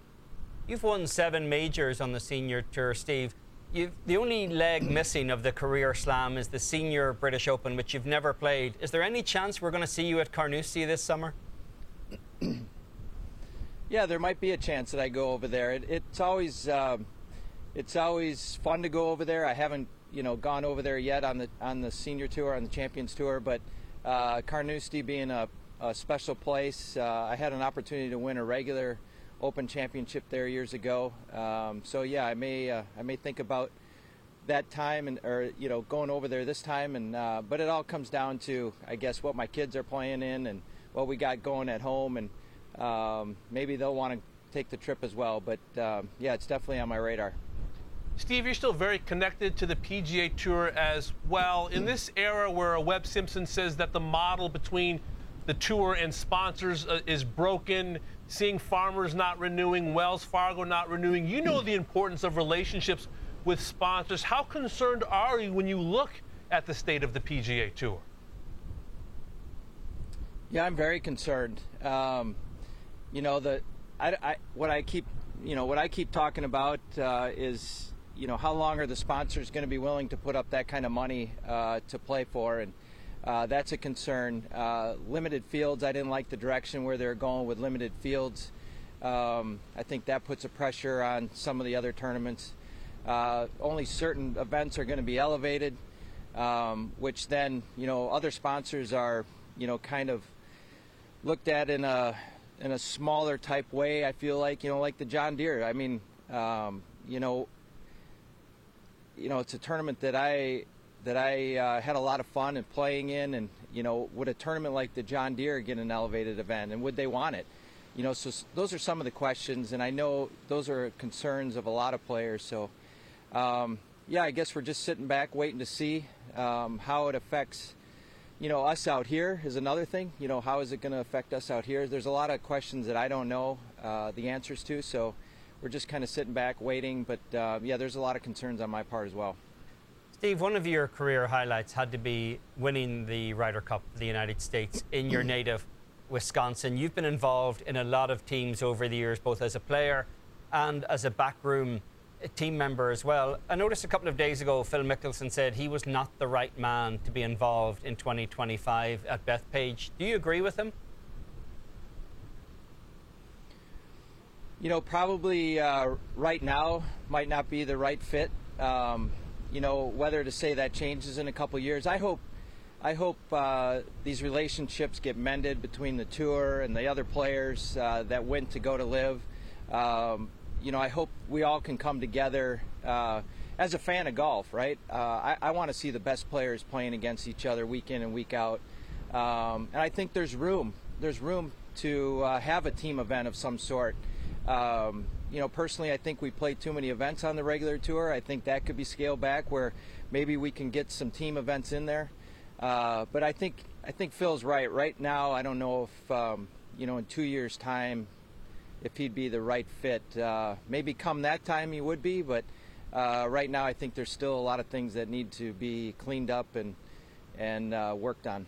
You've won seven majors on the senior tour, Steve. You've, the only leg missing of the career slam is the senior British Open, which you've never played. Is there any chance we're going to see you at Carnoustie this summer? yeah, there might be a chance that I go over there. It, it's always um, it's always fun to go over there. I haven't you know gone over there yet on the on the senior tour on the Champions Tour, but uh, Carnoustie being a, a special place, uh, I had an opportunity to win a regular Open Championship there years ago. Um, so yeah, I may uh, I may think about that time and or you know going over there this time and uh, but it all comes down to I guess what my kids are playing in and what we got going at home and um, maybe they'll want to take the trip as well. But um, yeah, it's definitely on my radar. Steve, you're still very connected to the PGA Tour as well. In this era where Webb Simpson says that the model between the tour and sponsors uh, is broken, seeing farmers not renewing, Wells Fargo not renewing. You know the importance of relationships with sponsors. How concerned are you when you look at the state of the PGA Tour? Yeah, I'm very concerned. Um, you know, the I, I, what I keep you know what I keep talking about uh, is you know how long are the sponsors going to be willing to put up that kind of money uh, to play for and uh, that's a concern. Uh, limited fields, I didn't like the direction where they're going with limited fields. Um, I think that puts a pressure on some of the other tournaments. Uh, only certain events are going to be elevated, um, which then, you know, other sponsors are, you know, kind of looked at in a in a smaller type way. I feel like, you know, like the John Deere. I mean, um, you know, you know, it's a tournament that I that I uh, had a lot of fun in playing in, and you know, would a tournament like the John Deere get an elevated event, and would they want it? You know, so those are some of the questions, and I know those are concerns of a lot of players. So, um, yeah, I guess we're just sitting back waiting to see um, how it affects, you know, us out here is another thing. You know, how is it going to affect us out here? There's a lot of questions that I don't know uh, the answers to, so we're just kind of sitting back waiting. But uh, yeah, there's a lot of concerns on my part as well. Steve, one of your career highlights had to be winning the Ryder Cup of the United States in your native Wisconsin. You've been involved in a lot of teams over the years, both as a player and as a backroom team member as well. I noticed a couple of days ago Phil Mickelson said he was not the right man to be involved in 2025 at Bethpage. Do you agree with him? You know, probably uh, right now might not be the right fit. Um, you know, whether to say that changes in a couple years. I hope, I hope uh, these relationships get mended between the tour and the other players uh, that went to go to LIV. Um, you know, I hope we all can come together. Uh, as a fan of golf, right? Uh, I, I want to see the best players playing against each other week in and week out, um, and I think there's room. There's room to uh, have a team event of some sort. Um, you know, personally, I think we play too many events on the regular tour. I think that could be scaled back where maybe we can get some team events in there. Uh, but I think I think Phil's right. Right now, I don't know if um, you know in two years' time if he'd be the right fit. Uh, maybe come that time he would be, but uh, right now I think there's still a lot of things that need to be cleaned up and and uh, worked on.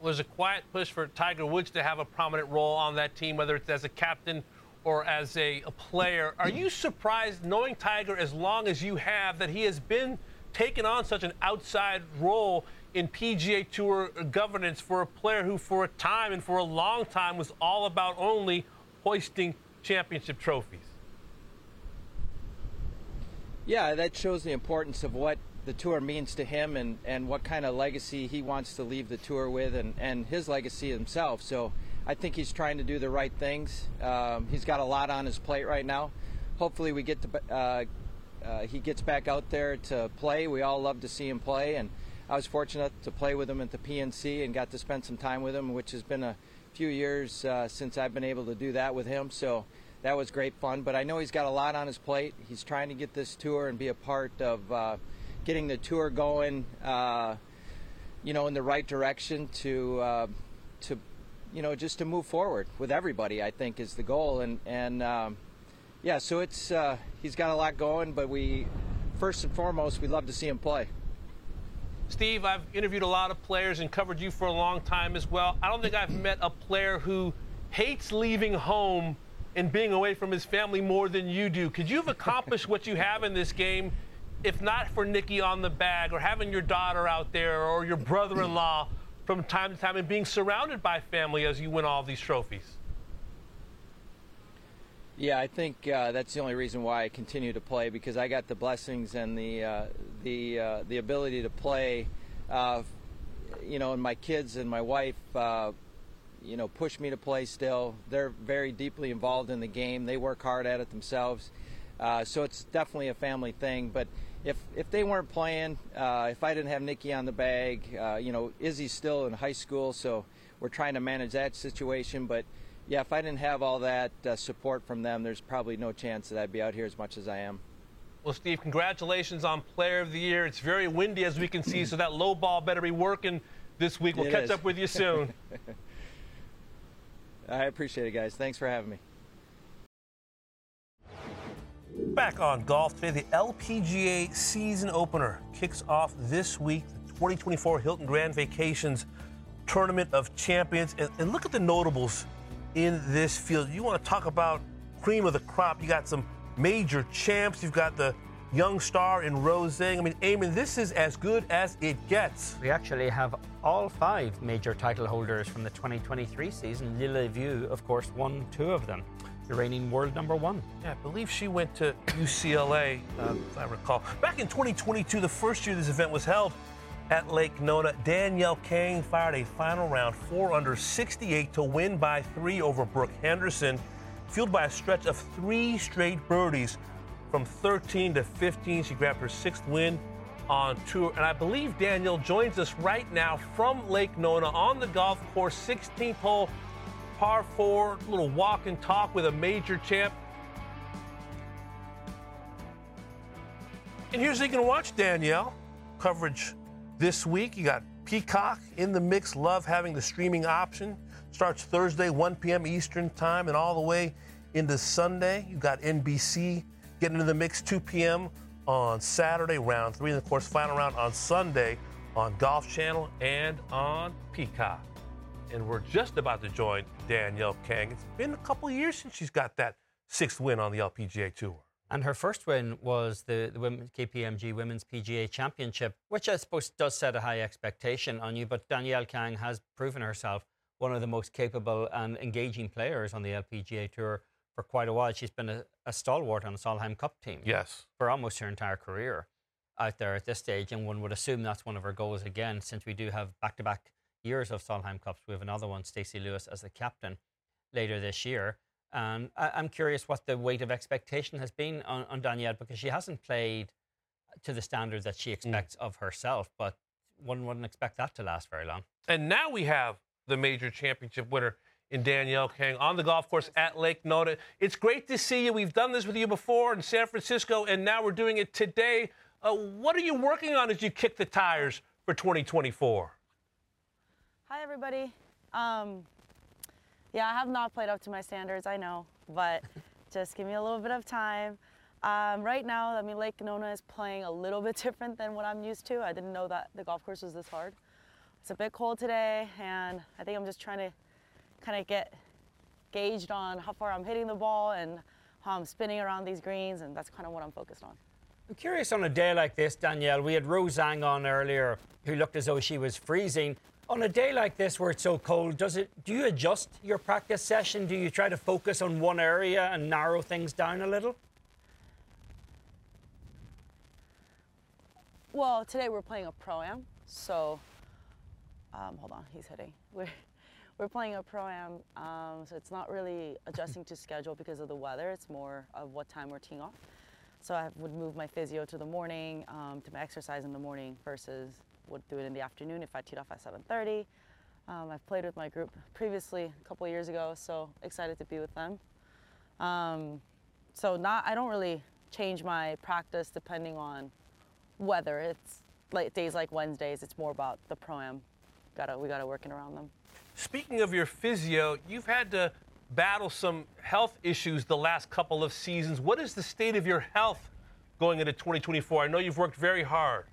Was a quiet push for Tiger Woods to have a prominent role on that team, whether it's as a captain or as a, a player. Are you surprised, knowing Tiger as long as you have, that he has been taken on such an outside role in PGA Tour governance for a player who, for a time and for a long time, was all about only hoisting championship trophies? Yeah, that shows the importance of what the tour means to him and, and what kind of legacy he wants to leave the tour with and, and his legacy himself. So I think he's trying to do the right things. Um, he's got a lot on his plate right now. Hopefully, we get to, uh, uh, he gets back out there to play. We all love to see him play, and I was fortunate to play with him at the PNC and got to spend some time with him, which has been a few years uh, since I've been able to do that with him. So that was great fun. But I know he's got a lot on his plate. He's trying to get this tour and be a part of uh, getting the tour going, uh, you know, in the right direction to uh, to you know just to move forward with everybody. I think is the goal. And and um, yeah, so it's uh, he's got a lot going. But we first and foremost, we love to see him play. Steve, I've interviewed a lot of players and covered you for a long time as well. I don't think I've met a player who hates leaving home and being away from his family more than you do. Could you have accomplished what you have in this game if not for Nikki on the bag or having your daughter out there or your brother in law from time to time and being surrounded by family as you win all these trophies? Yeah, I think uh, that's the only reason why I continue to play because I got the blessings and the uh, the uh, the ability to play. Uh, you know, and my kids and my wife, uh, you know, push me to play. Still, they're very deeply involved in the game. They work hard at it themselves, uh, so it's definitely a family thing. But if if they weren't playing, if I didn't have Nikki on the bag, you know, Izzy's still in high school, so we're trying to manage that situation, but yeah, if I didn't have all that uh, support from them, there's probably no chance that I'd be out here as much as I am. Well, Steve, congratulations on Player of the Year. It's very windy, as we can see, so that low ball better be working this week. We'll It catch is. up with you soon. I appreciate it, guys. Thanks for having me. Back on golf today, the LPGA season opener kicks off this week. The 2024 Hilton Grand Vacations Tournament of Champions. And, and look at the notables in this field. You want to talk about cream of the crop? You got some major champs. You've got the young star in Rose. I mean, Eamon, this is as good as it gets. We actually have all five major title holders from the 2023 season. Lilia Vu, of course, won two of them. The reigning world number one. Yeah, I believe she went to UCLA, uh, if I recall. Back in 2022, the first year this event was held at Lake Nona, Danielle Kang fired a final round, four under 68 to win by three over Brooke Henderson, fueled by a stretch of three straight birdies. From 13 to 15, she grabbed her sixth win on tour. And I believe Danielle joins us right now from Lake Nona on the golf course, 16th hole, par four, little walk and talk with a major champ. And here's how you can watch Danielle coverage this week. You got Peacock in the mix. Love having the streaming option. Starts Thursday, 1 p.m. Eastern Time, and all the way into Sunday. You got NBC getting into the mix 2 p.m. on Saturday, round three, and of course, final round on Sunday on Golf Channel and on Peacock. And we're just about to join Danielle Kang. It's been a couple of years since she's got that sixth win on the LPGA Tour. And her first win was the, the women, KPMG Women's PGA Championship, which I suppose does set a high expectation on you. But Danielle Kang has proven herself one of the most capable and engaging players on the LPGA Tour for quite a while. She's been a, a stalwart on the Solheim Cup team Yes. for almost her entire career out there at this stage. And one would assume that's one of her goals again, since we do have back to back years of Solheim Cups. We have another one, Stacy Lewis, as the captain later this year. And I, I'm curious what the weight of expectation has been on, on Danielle because she hasn't played to the standard that she expects of herself, but one wouldn't expect that to last very long. And now we have the major championship winner in Danielle Kang on the golf course at Lake Nona. It's great to see you. We've done this with you before in San Francisco, and now we're doing it today. Uh, what are you working on as you kick the tires for 2024? Hi, everybody. Um, yeah, I have not played up to my standards, I know, but just give me a little bit of time. Um, right now, I mean, Lake Nona is playing a little bit different than what I'm used to. I didn't know that the golf course was this hard. It's a bit cold today, and I think I'm just trying to kind of get gauged on how far I'm hitting the ball and how I'm spinning around these greens, and that's kind of what I'm focused on. I'm curious on a day like this, Danielle. We had Rose Zhang on earlier who looked as though she was freezing. On a day like this where it's so cold, does it do you adjust your practice session? Do you try to focus on one area and narrow things down a little? Well, today we're playing a pro am, so um, hold on, he's hitting. We're we're playing a pro am, um, so it's not really adjusting to schedule because of the weather. It's more of what time we're teeing off. So I would move my physio to the morning, um, to my exercise in the morning versus would do it in the afternoon if I teed off at 7:30. Um, I've played with my group previously a couple years ago, so excited to be with them. Um, so not, I don't really change my practice depending on weather. It's like days like Wednesdays. It's more about the pro am. Gotta we gotta working around them. Speaking of your physio, you've had to battle some health issues the last couple of seasons. What is the state of your health going into 2024? I know you've worked very hard.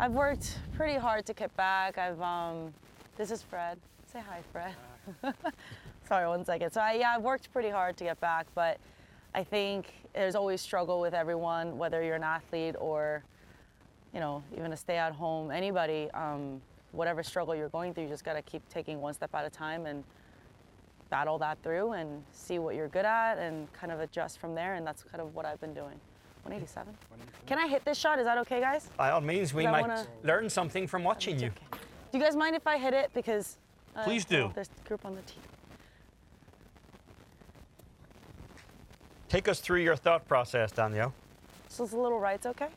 I've worked pretty hard to get back. I've um, this is Fred. Say hi, Fred. Sorry, one second. So I, yeah, I've worked pretty hard to get back, but I think there's always struggle with everyone, whether you're an athlete or, you know, even a stay-at-home, anybody. Um, whatever struggle you're going through, you just got to keep taking one step at a time and battle that through and see what you're good at and kind of adjust from there. And that's kind of what I've been doing. 187. Can I hit this shot? Is that okay, guys? By all means, we I might wanna- learn something from watching you. Do you guys mind if I hit it? Because uh, Please do. There's group on the tee. Take us through your thought process, Danielle. So it's a little right's okay.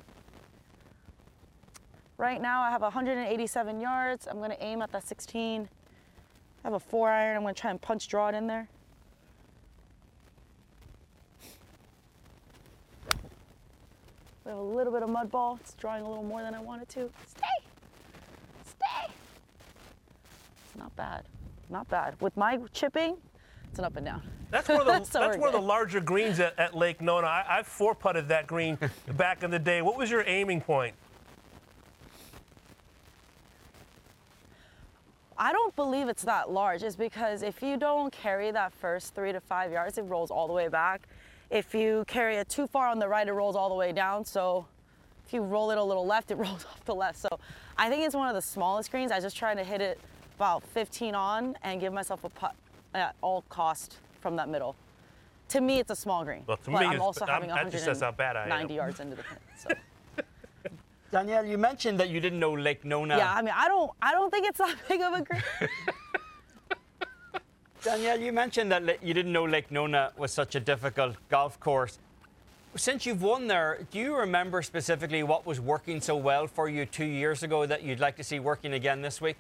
Right now I have 187 yards. I'm gonna aim at that 16. I have a four iron. I'm gonna try and punch draw it in there. We have a little bit of mud ball. It's drawing a little more than I wanted to. Stay! Stay! It's not bad. Not bad. With my chipping, it's an up and down. That's one of the, So that's we're one of the larger greens at, at Lake Nona. I, I four putted that green back in the day. What was your aiming point? I don't believe it's that large. It's because if you don't carry that first three to five yards, it rolls all the way back. If you carry it too far on the right, it rolls all the way down. So if you roll it a little left, it rolls off the left. So I think it's one of the smallest greens. I just try to hit it about 15 on and give myself a putt at all cost from that middle. To me, it's a small green. Well, to but me, I'm also I'm- having that just says how bad I am. 190 yards into the pin. So. Danielle, you mentioned that you didn't know Lake Nona. Yeah, I mean, I don't, I don't think it's that big of a green. Danielle, you mentioned that you didn't know Lake Nona was such a difficult golf course. Since you've won there, do you remember specifically what was working so well for you two years ago that you'd like to see working again this week?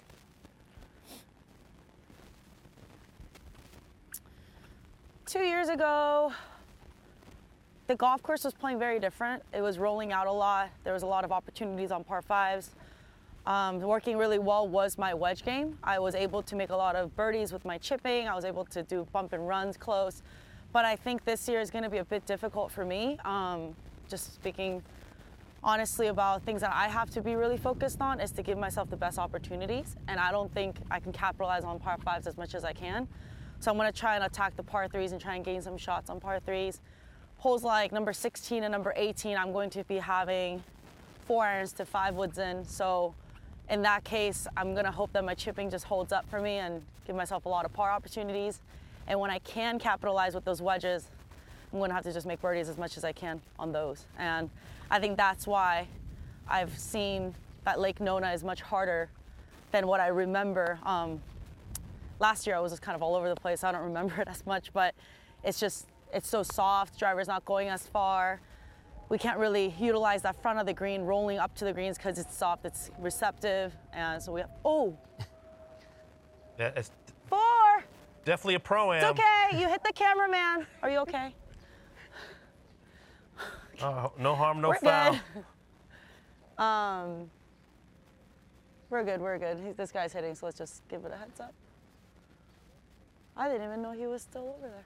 two years ago, the golf course was playing very different. It was rolling out a lot. There was a lot of opportunities on par fives. Um, working really well was my wedge game. I was able to make a lot of birdies with my chipping. I was able to do bump and runs close. But I think this year is going to be a bit difficult for me. Um, just speaking honestly about things that I have to be really focused on is to give myself the best opportunities. And I don't think I can capitalize on par fives as much as I can. So I'm going to try and attack the par threes and try and gain some shots on par threes. Holes like number 16 and number 18, I'm going to be having four irons to five woods in. So in that case, I'm to hope that my chipping just holds up for me and give myself a lot of par opportunities. And when I can capitalize with those wedges, I'm to have to just make birdies as much as I can on those. And I think that's why I've seen that Lake Nona is much harder than what I remember. Um, last year I was just kind of all over the place. I don't remember it as much, but it's just it's so soft. Driver's not going as far. We can't really utilize that front of the green rolling up to the greens because it's soft, it's receptive, and so we have. Oh, Yeah, it's four. definitely a pro am. It's okay. You hit the cameraman. Are you okay? Oh, no harm, no we're foul. good. um, we're good. We're good. This guy's hitting, so let's just give it a heads up. I didn't even know he was still over there.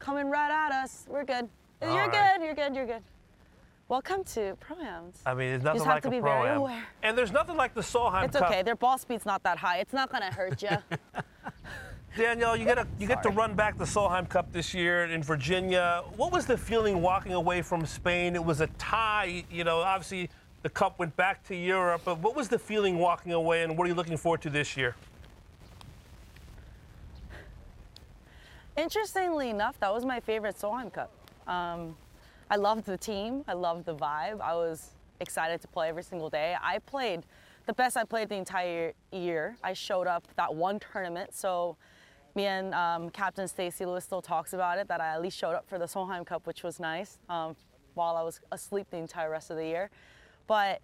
Coming right at us. We're good. All you're right. good. You're good. You're good. Welcome to Proams. I mean, there's You nothing just have like to a be pro very am. aware. And there's nothing like the Solheim Cup. It's Cup. okay. Their ball speed's not that high. It's not gonna hurt you. Danielle, you get a, you get to run back the Solheim Cup this year in Virginia. What was the feeling walking away from Spain? It was a tie. You know, obviously the cup went back to Europe, but what was the feeling walking away, and what are you looking forward to this year? Interestingly enough, that was my favorite Solheim Cup. Um, I loved the team. I loved the vibe. I was excited to play every single day. I played the best I played the entire year. I showed up that one tournament, so me and um, Captain Stacy Lewis still talks about it that I at least showed up for the Solheim Cup, which was nice. Um, while I was asleep the entire rest of the year, but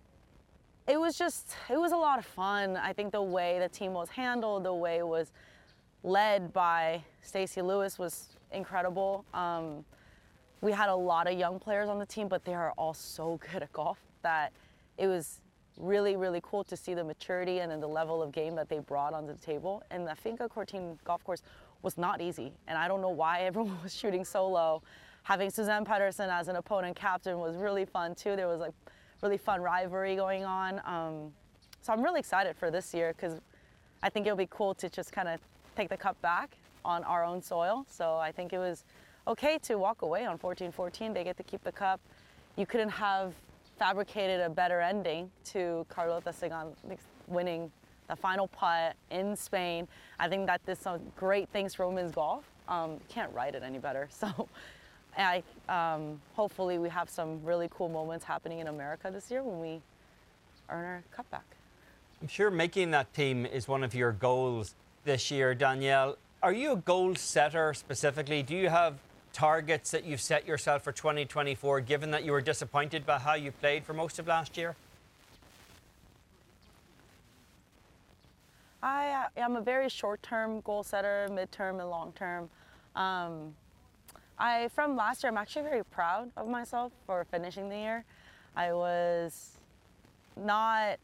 it was just it was a lot of fun. I think the way the team was handled, the way it was led by Stacy Lewis was incredible. Um, we had a lot of young players on the team, but they are all so good at golf that it was really, really cool to see the maturity and then the level of game that they brought onto the table. And the Finca Cortesin golf course was not easy. And I don't know why everyone was shooting so low. Having Suzann Pettersen as an opponent captain was really fun too. There was like really fun rivalry going on. Um, so I'm really excited for this year because I think it'll be cool to just kind of take the cup back on our own soil. So I think it was okay to walk away on 14-14. They get to keep the cup. You couldn't have fabricated a better ending to Carlota Ciganda winning the final putt in Spain. I think that did some great things for women's golf. Um, can't write it any better. So I, um, hopefully we have some really cool moments happening in America this year when we earn our cup back. I'm sure making that team is one of your goals this year, Danielle. Are you a goal setter specifically? Do you have targets that you've set yourself for 2024, given that you were disappointed by how you played for most of last year? I uh, am a very short-term goal setter, mid-term and long-term. Um, I from last year, I'm actually very proud of myself for finishing the year. I was not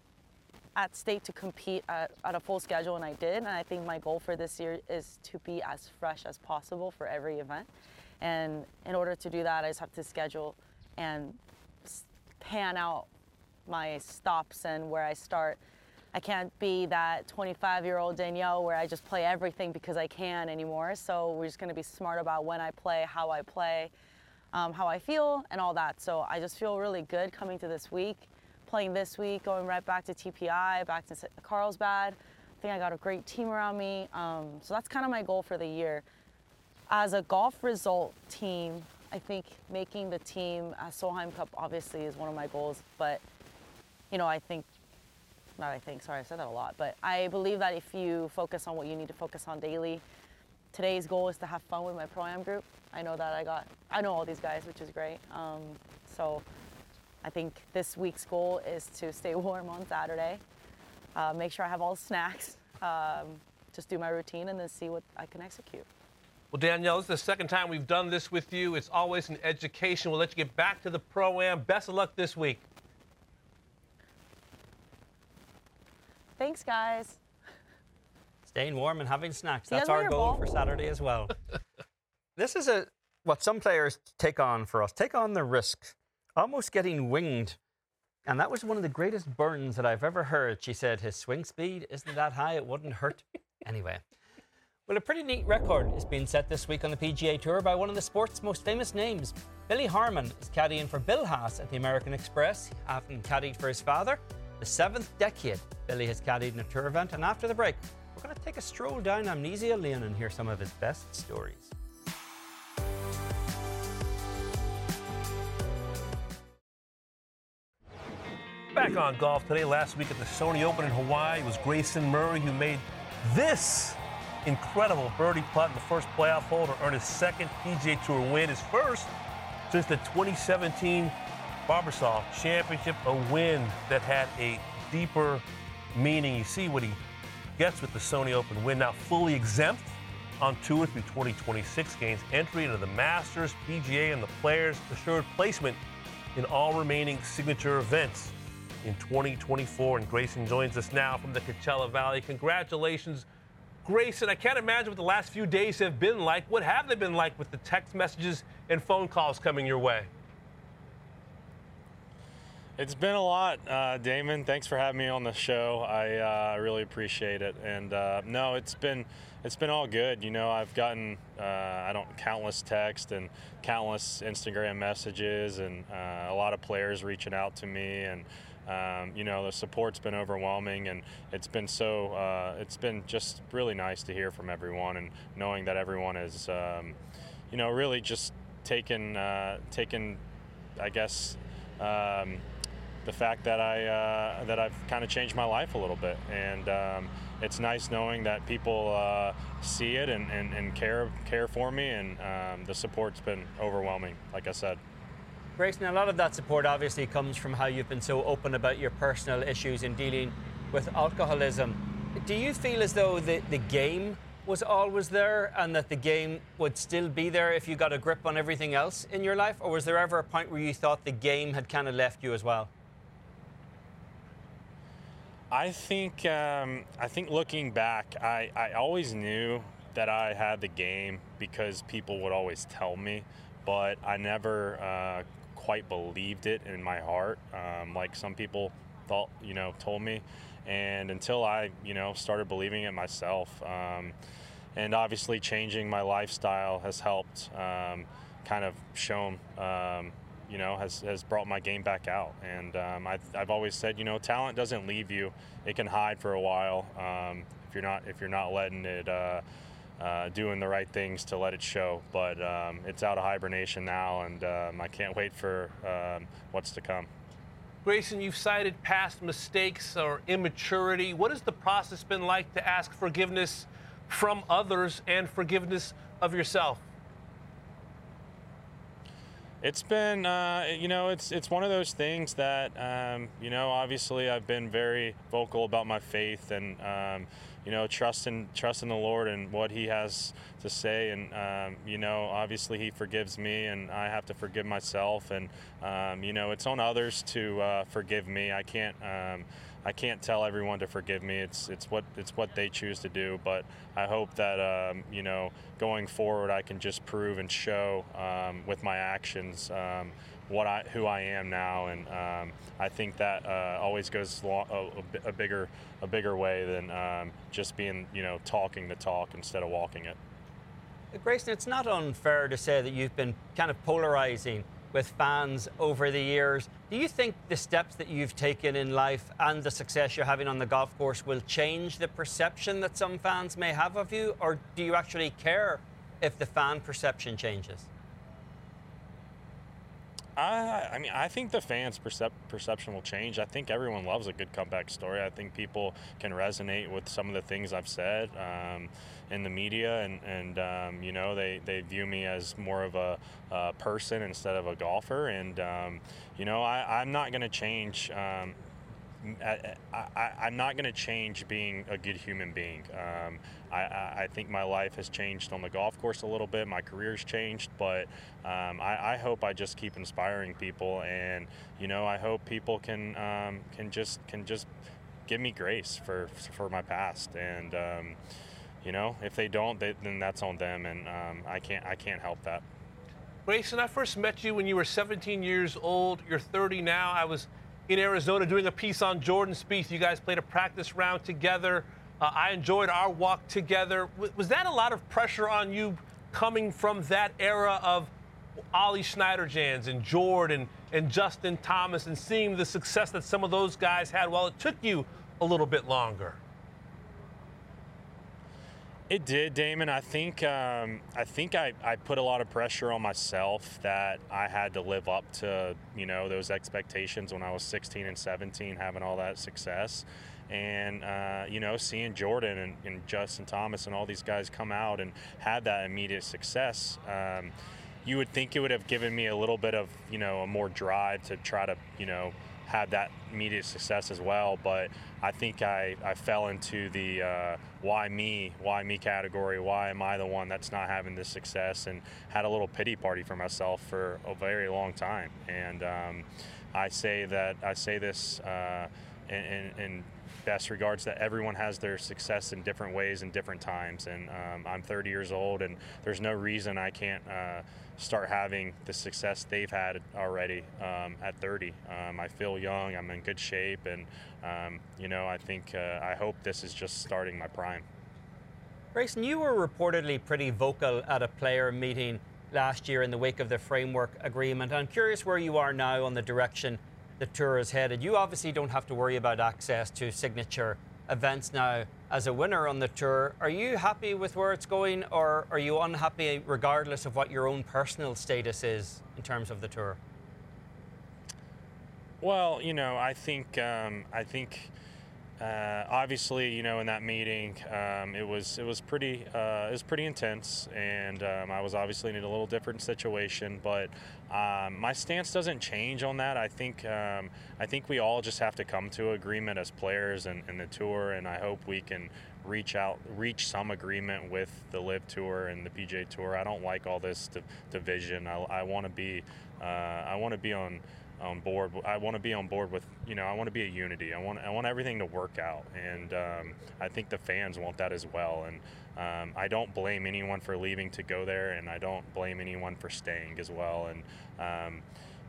at state to compete at, at a full schedule, and I did. And I think my goal for this year is to be as fresh as possible for every event. And in order to do that, I just have to schedule and pan out my stops and where I start. I can't be that 25 year old Danielle where I just play everything because I can anymore. So we're just going to be smart about when I play, how I play, um, how I feel, and all that. So I just feel really good coming to this week, playing this week, going right back to TPI, back to Carlsbad. I think I got a great team around me. Um, so that's kind of my goal for the year. As a golf result team, I think making the team at Solheim Cup obviously is one of my goals, but you know, I think not I think, sorry, I said that a lot, but I believe that if you focus on what you need to focus on daily, today's goal is to have fun with my pro am group. I know that I got, I know all these guys, which is great. Um, so I think this week's goal is to stay warm on Saturday, uh, make sure I have all the snacks, um, just do my routine, and then see what I can execute. Well, Danielle, this is the second time we've done this with you. It's always an education. We'll let you get back to the pro am. Best of luck this week. Thanks, guys. Staying warm and having snacks. That's our goal ball. for Saturday as well. this is a what some players take on for us. Take on the risk, almost getting winged. And that was one of the greatest burns that I've ever heard. She said his swing speed isn't that high, it wouldn't hurt. anyway. Well, a pretty neat record is being set this week on the PGA Tour by one of the sport's most famous names. Billy Harmon is caddying for Bill Haas at the American Express, having caddied for his father. The seventh decade Billy has caddied in a tour event, and after the break, we're going to take a stroll down Amnesia Lane and hear some of his best stories. Back on golf today. Last week at the Sony Open in Hawaii was Grayson Murray who made this incredible birdie putt in the first playoff hole to earn his second PGA Tour win, his first since the 2017 Barbasol Championship, a win that had a deeper meaning. You see what he gets with the Sony Open win, now fully exempt on tour through 2026, gains entry into the Masters, PGA, and the Players, assured placement in all remaining signature events in 2024. And Grayson joins us now from the Coachella Valley. Congratulations, Grayson. I can't imagine what the last few days have been like. What have they been like with the text messages and phone calls coming your way? It's been a lot, uh, Damon. Thanks for having me on the show. I uh, really appreciate it. And uh, no, it's been it's been all good. You know, I've gotten uh, I don't countless texts and countless Instagram messages, and uh, a lot of players reaching out to me, and um, you know the support's been overwhelming, and it's been so uh, it's been just really nice to hear from everyone, and knowing that everyone is um, you know really just taken taken I guess. Um, the fact that I uh, that I've kind of changed my life a little bit, and um, it's nice knowing that people uh, see it and, and, and, care care for me, and um, the support's been overwhelming. Like I said. Grayson, a lot of that support obviously comes from how you've been so open about your personal issues in dealing with alcoholism. Do you feel as though the, the game was always there and that the game would still be there if you got a grip on everything else in your life? Or was there ever a point where you thought the game had kind of left you as well? I think um, I think looking back, I, I always knew that I had the game because people would always tell me, but I never uh, quite believed it in my heart, um, like some people thought, you know, told me. And until I, you know, started believing it myself, um, and obviously changing my lifestyle has helped, um, kind of shown um, you know, has, has brought my game back out. And um, I've, I've always said, you know, talent doesn't leave you; it can hide for a while um, if you're not if you're not letting it. Uh, uh, doing the right things to let it show, but um, it's out of hibernation now, and um, I can't wait for um, what's to come. Grayson, you've cited past mistakes or immaturity. What has the process been like to ask forgiveness from others and forgiveness of yourself? It's been, uh, you know, it's it's one of those things that, um, you know, obviously I've been very vocal about my faith and, um, you know, trusting trusting the Lord and what He has to say, and um, you know, obviously He forgives me, and I have to forgive myself, and um, you know, it's on others to uh, forgive me. I can't. Um, I can't tell everyone to forgive me. It's it's what it's what they choose to do. But I hope that um, you know going forward, I can just prove and show um, with my actions um, what I who I am now, and um, I think that uh, always goes a, a, bigger a bigger way than um, just being you know talking the talk instead of walking it. Grayson, it's not unfair to say that you've been kind of polarizing with fans over the years. Do you think the steps that you've taken in life and the success you're having on the golf course will change the perception that some fans may have of you, or do you actually care if the fan perception changes? I, I mean, I think the fans' percep- perception will change. I think everyone loves a good comeback story. I think people can resonate with some of the things I've said um, in the media, and, and um, you know, they, they view me as more of a, a person instead of a golfer. And, um, you know, I, I'm not going to change. I, am not going to change being a good human being. Um, I, I, think my life has changed on the golf course a little bit. My career's changed, but um, I, I, hope I just keep inspiring people, and you know, I hope people can um, can just can just give me grace for for my past, and um, you know, if they don't, they, then that's on them, and um, I can't I can't help that. Grayson, I first met you when you were 17 years old. You're 30 now. I was in Arizona doing a piece on Jordan Spieth. You guys played a practice round together. Uh, I enjoyed our walk together. W- was that a lot of pressure on you coming from that era of Ollie Schniederjans and Jordan and Justin Thomas and seeing the success that some of those guys had while it took you a little bit longer? It did, Damon. I think um, I think I, I put a lot of pressure on myself that I had to live up to, you know, those expectations when I was 16 and 17, having all that success, and uh, you know, seeing Jordan and, and, Justin Thomas and all these guys come out and had that immediate success. Um, you would think it would have given me a little bit of you know a more drive to try to you know have that immediate success as well. But I think I, I fell into the uh, why me, why me category. Why am I the one that's not having this success? And had a little pity party for myself for a very long time. And um, I say that I say this uh, in, in, in best regards that everyone has their success in different ways and different times. And um, I'm 30 years old, and there's no reason I can't uh, start having the success they've had already um, at 30. Um, I feel young, I'm in good shape, and um, you know, I think uh, I hope this is just starting my prime. Grayson, you were reportedly pretty vocal at a player meeting last year in the wake of the framework agreement. I'm curious where you are now on the direction the tour is headed. You obviously don't have to worry about access to signature events now as a winner on the tour. Are you happy with where it's going, or are you unhappy regardless of what your own personal status is in terms of the tour? Well, you know, I think um, I think uh, obviously, you know, in that meeting, um, it was it was pretty uh, it was pretty intense, and um, I was obviously in a little different situation. But um, my stance doesn't change on that. I think um, I think we all just have to come to agreement as players and, and the tour, and I hope we can reach out, reach some agreement with the LIV Tour and the PGA Tour. I don't like all this division. I, I want to be uh, I want to be on on board. I want to be on board with, you know, I want to be a unity. I want, I want everything to work out, and um, I think the fans want that as well. And um, I don't blame anyone for leaving to go there, and I don't blame anyone for staying as well. And um,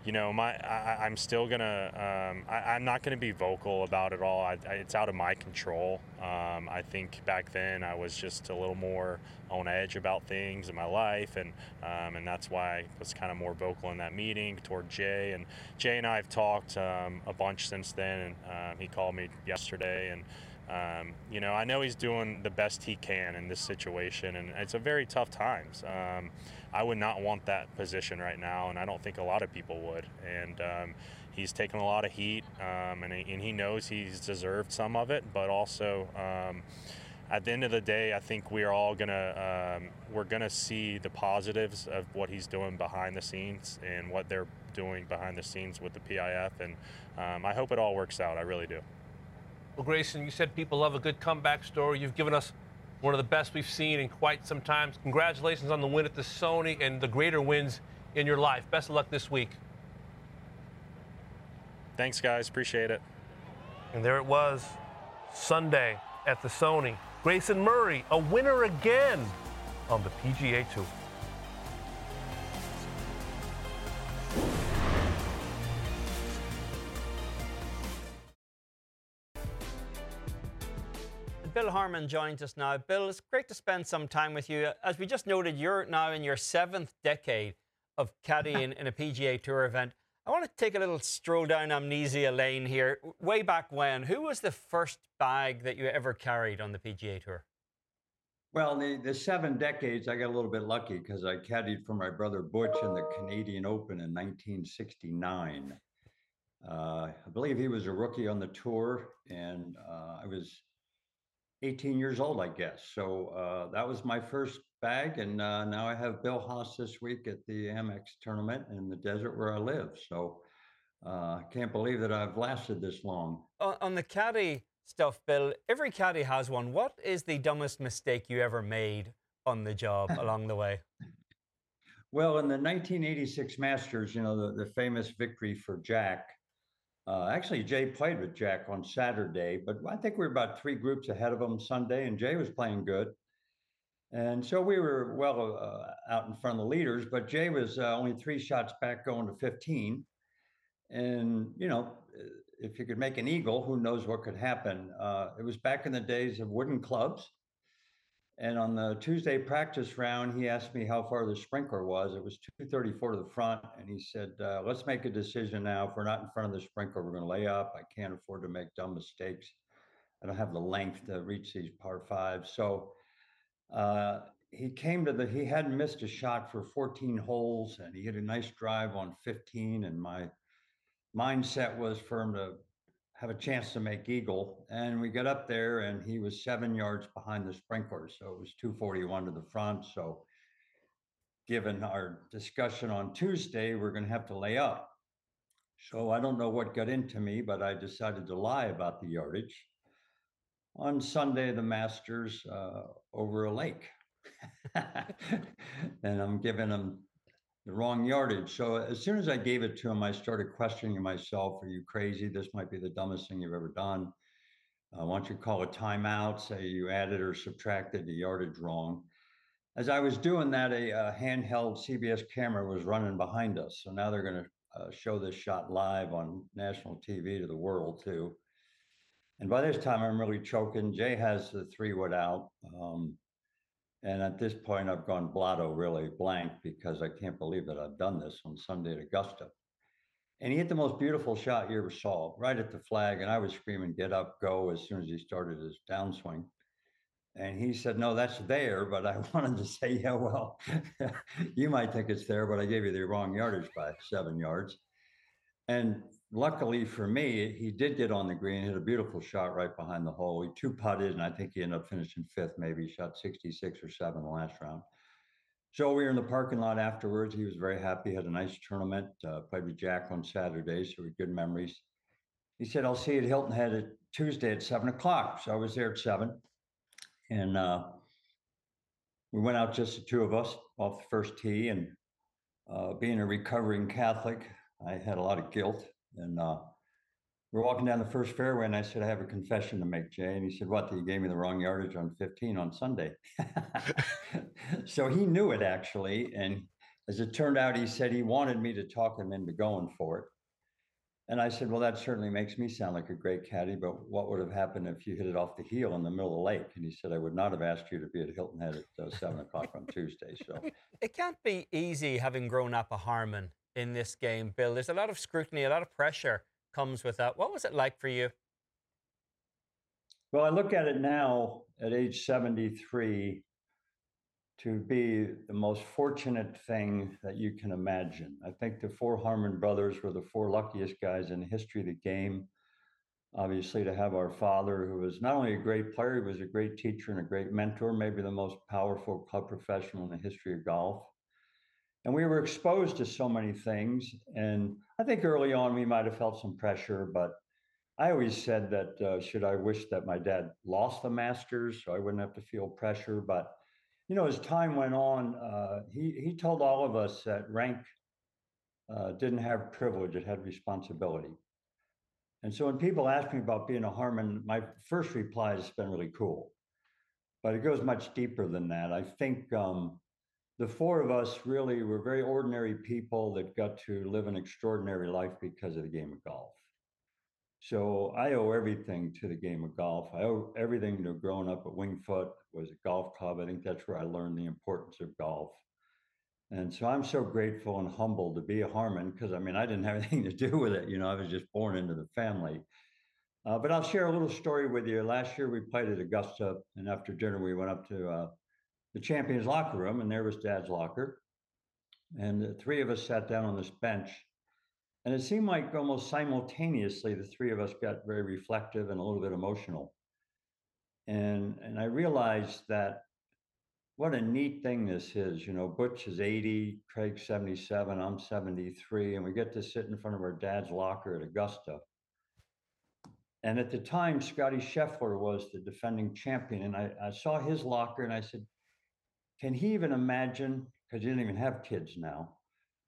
you know, my I, am still gonna. Um, I, am not gonna be vocal about it all. I, I, it's out of my control. Um, I think back then I was just a little more on edge about things in my life, and um, and that's why I was kind of more vocal in that meeting toward Jay. And Jay and I have talked um, a bunch since then. And he called me yesterday, and um, you know, I know he's doing the best he can in this situation, and it's a very tough times. Um, I would not want that position right now, and I don't think a lot of people would. And um, he's taken a lot of heat, um, and, he, and, he, knows he's deserved some of it. But also, um, at the end of the day, I think we are all gonna um, we're gonna see the positives of what he's doing behind the scenes and what they're doing behind the scenes with the PIF, and um, I hope it all works out. I really do. Well, Grayson, you said people love a good comeback story. You've given us one of the best we've seen in quite some time. Congratulations on the win at the Sony and the greater wins in your life. Best of luck this week. Thanks, guys. Appreciate it. And there it was, Sunday at the Sony. Grayson Murray, a winner again on the PGA Tour. Harmon joins us now. Bill, it's great to spend some time with you. As we just noted, you're now in your seventh decade of caddying in a PGA Tour event. I want to take a little stroll down amnesia lane here. Way back when, who was the first bag that you ever carried on the PGA Tour? Well, the, the seven decades, I got a little bit lucky because I caddied for my brother Butch in the Canadian Open in 1969. Uh, I believe he was a rookie on the tour, and uh, I was 18 years old, I guess. So uh, that was my first bag, and uh, now I have Bill Haas this week at the Amex tournament in the desert where I live. So I uh, can't believe that I've lasted this long. On, on the caddy stuff, Bill, every caddy has one. What is the dumbest mistake you ever made on the job along the way? Well, in the 1986 Masters, you know, the, the famous victory for Jack, uh, actually, Jay played with Jack on Saturday, but I think we were about three groups ahead of him Sunday, and Jay was playing good. And so we were well uh, out in front of the leaders, but Jay was uh, only three shots back going to 15. And, you know, if you could make an eagle, who knows what could happen? Uh, it was back in the days of wooden clubs. And on the Tuesday practice round, he asked me how far the sprinkler was. It was 234 to the front. And he said, uh, let's make a decision now. If we're not in front of the sprinkler, we're going to lay up. I can't afford to make dumb mistakes. I don't have the length to reach these par fives. So uh, he came to the, he hadn't missed a shot for 14 holes and he hit a nice drive on 15. And my mindset was for him to have a chance to make eagle. And we got up there, and he was seven yards behind the sprinkler, so it was 241 to the front. So given our discussion on Tuesday, we're going to have to lay up. So I don't know what got into me, but I decided to lie about the yardage. On Sunday, the Masters uh, over a lake. and I'm giving him the wrong yardage. So as soon as I gave it to him, I started questioning myself. Are you crazy? This might be the dumbest thing you've ever done. Uh, why don't you call a timeout, say you added or subtracted the yardage wrong? As I was doing that, a, a handheld CBS camera was running behind us. So now they're going to uh, show this shot live on national TV to the world too. And by this time, I'm really choking. Jay has the three wood out. Um, and at this point, I've gone blotto really blank because I can't believe that I've done this on Sunday at Augusta. And he hit the most beautiful shot you ever saw, right at the flag. And I was screaming, get up, go, as soon as he started his downswing. And he said, no, that's there. But I wanted to say, yeah, well, you might think it's there, but I gave you the wrong yardage by seven yards. And luckily for me, he did get on the green, hit a beautiful shot right behind the hole. He two putted, and I think he ended up finishing fifth, maybe shot 66 or seven the last round. So we were in the parking lot afterwards. He was very happy, had a nice tournament, uh, played with Jack on Saturday, so we had good memories. He said, I'll see you at Hilton Head at Tuesday at seven o'clock. So I was there at seven. And uh, we went out just the two of us off the first tee. And uh, being a recovering Catholic, I had a lot of guilt. And uh, we're walking down the first fairway, and I said, I have a confession to make, Jay. And he said, What? You gave me the wrong yardage on 15 on Sunday. so he knew it actually. And as it turned out, he said he wanted me to talk him into going for it. And I said, Well, that certainly makes me sound like a great caddy, but what would have happened if you hit it off the heel in the middle of the lake? And he said, I would not have asked you to be at Hilton Head at uh, seven o'clock on Tuesday. So it can't be easy having grown up a Harmon in this game, Bill. There's a lot of scrutiny, a lot of pressure comes with that. What was it like for you? Well, I look at it now at age 73 to be the most fortunate thing that you can imagine. I think the four Harmon brothers were the four luckiest guys in the history of the game. Obviously, to have our father, who was not only a great player, he was a great teacher and a great mentor, maybe the most powerful club professional in the history of golf. And we were exposed to so many things. And I think early on we might have felt some pressure, but I always said that uh, should I wish that my dad lost the Masters so I wouldn't have to feel pressure. But you know, as time went on, uh, he he told all of us that rank uh, didn't have privilege; it had responsibility. And so when people ask me about being a Harmon, my first reply "It's been really cool," but it goes much deeper than that. I think um, the four of us really were very ordinary people that got to live an extraordinary life because of the game of golf. So I owe everything to the game of golf. I owe everything to growing up at Winged Foot was a golf club. I think that's where I learned the importance of golf. And so I'm so grateful and humbled to be a Harmon because I mean I didn't have anything to do with it. You know, I was just born into the family. Uh, but I'll share a little story with you. Last year we played at Augusta, and after dinner we went up to uh, the champions locker room, and there was Dad's locker, and the three of us sat down on this bench, and it seemed like almost simultaneously the three of us got very reflective and a little bit emotional. And and I realized that what a neat thing this is. You know, Butch is 80, Craig 77, I'm 73, and we get to sit in front of our dad's locker at Augusta. And at the time, Scottie Scheffler was the defending champion. And I, I saw his locker and I said, can he even imagine, because he doesn't even have kids now,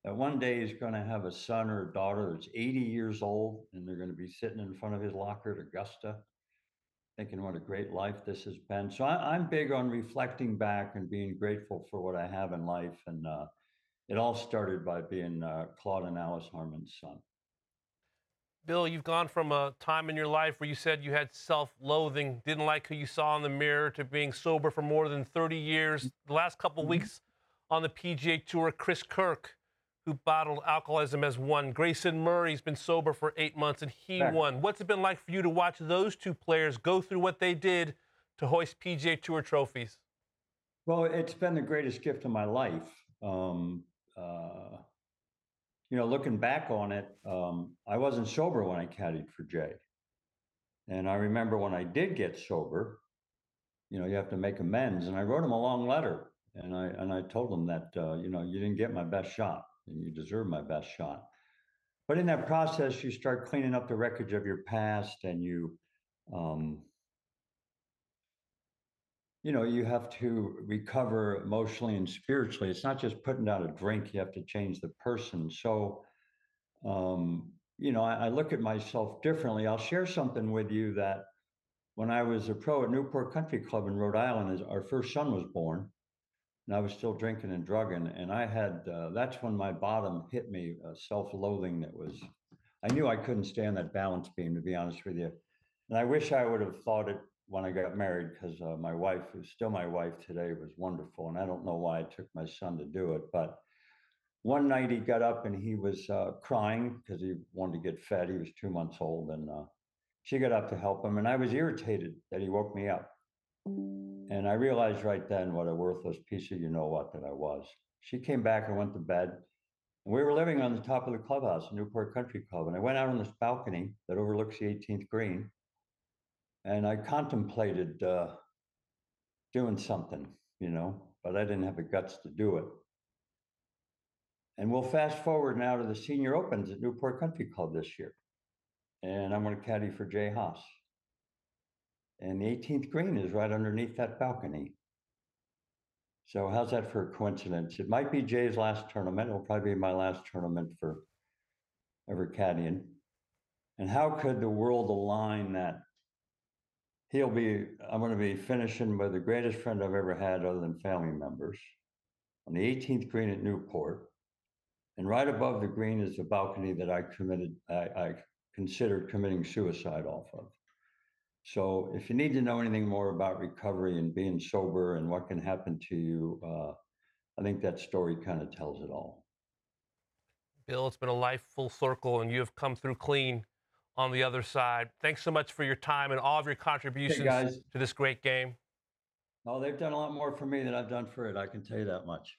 that one day he's going to have a son or a daughter that's 80 years old and they're going to be sitting in front of his locker at Augusta, thinking what a great life this has been. So I, am big on reflecting back and being grateful for what I have in life. And uh, it all started by being uh, Claude and Alice Harmon's son. Bill, you've gone from a time in your life where you said you had self loathing, didn't like who you saw in the mirror, to being sober for more than 30 years. The last couple mm-hmm. weeks on the PGA Tour, Chris Kirk, who battled alcoholism, has won. Grayson Murray's been sober for eight months and he won. What's it been like for you to watch those two players go through what they did to hoist PGA Tour trophies? Well, it's been the greatest gift of my life. Um, uh, you know, looking back on it, um, I wasn't sober when I caddied for Jay. And I remember when I did get sober, you know, you have to make amends. And I wrote him a long letter And I and I told him that uh, you know you didn't get my best shot, and you deserve my best shot. But in that process, you start cleaning up the wreckage of your past, and you, um, you know, you have to recover emotionally and spiritually. It's not just putting down a drink; you have to change the person. So, um, you know, I, I look at myself differently. I'll share something with you that when I was a pro at Newport Country Club in Rhode Island, our first son was born, and I was still drinking and drugging, and I had uh, that's when my bottom hit me, uh, self-loathing that was. I knew I couldn't stand that balance beam, to be honest with you, and I wish I would have thought it when I got married, because uh, my wife, who's still my wife today, was wonderful, and I don't know why I took my son to do it, but one night he got up and he was uh, crying because he wanted to get fed. He was two months old, and uh, she got up to help him, and I was irritated that he woke me up. And I realized right then what a worthless piece of you know what that I was. She came back and went to bed. We were living on the top of the clubhouse, Newport Country Club. And I went out on this balcony that overlooks the 18th green. And I contemplated uh, doing something, you know, but I didn't have the guts to do it. And we'll fast forward now to the Senior Opens at Newport Country Club this year. And I'm going to caddy for Jay Haas. And the 18th green is right underneath that balcony. So how's that for a coincidence? It might be Jay's last tournament. It'll probably be my last tournament for ever caddying. And how could the world align that he'll be, I'm going to be finishing with the greatest friend I've ever had other than family members on the 18th green at Newport. And right above the green is the balcony that I committed, I, I considered committing suicide off of. So if you need to know anything more about recovery and being sober and what can happen to you, uh, I think that story kind of tells it all. Bill, it's been a life full circle, and you have come through clean on the other side. Thanks so much for your time and all of your contributions guys. to this great game. Oh, they've done a lot more for me than I've done for it. I can tell you that much.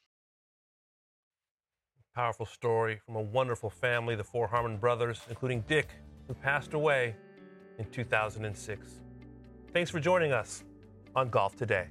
Powerful story from a wonderful family, the four Harmon brothers, including Dick, who passed away in 2006. Thanks for joining us on Golf Today.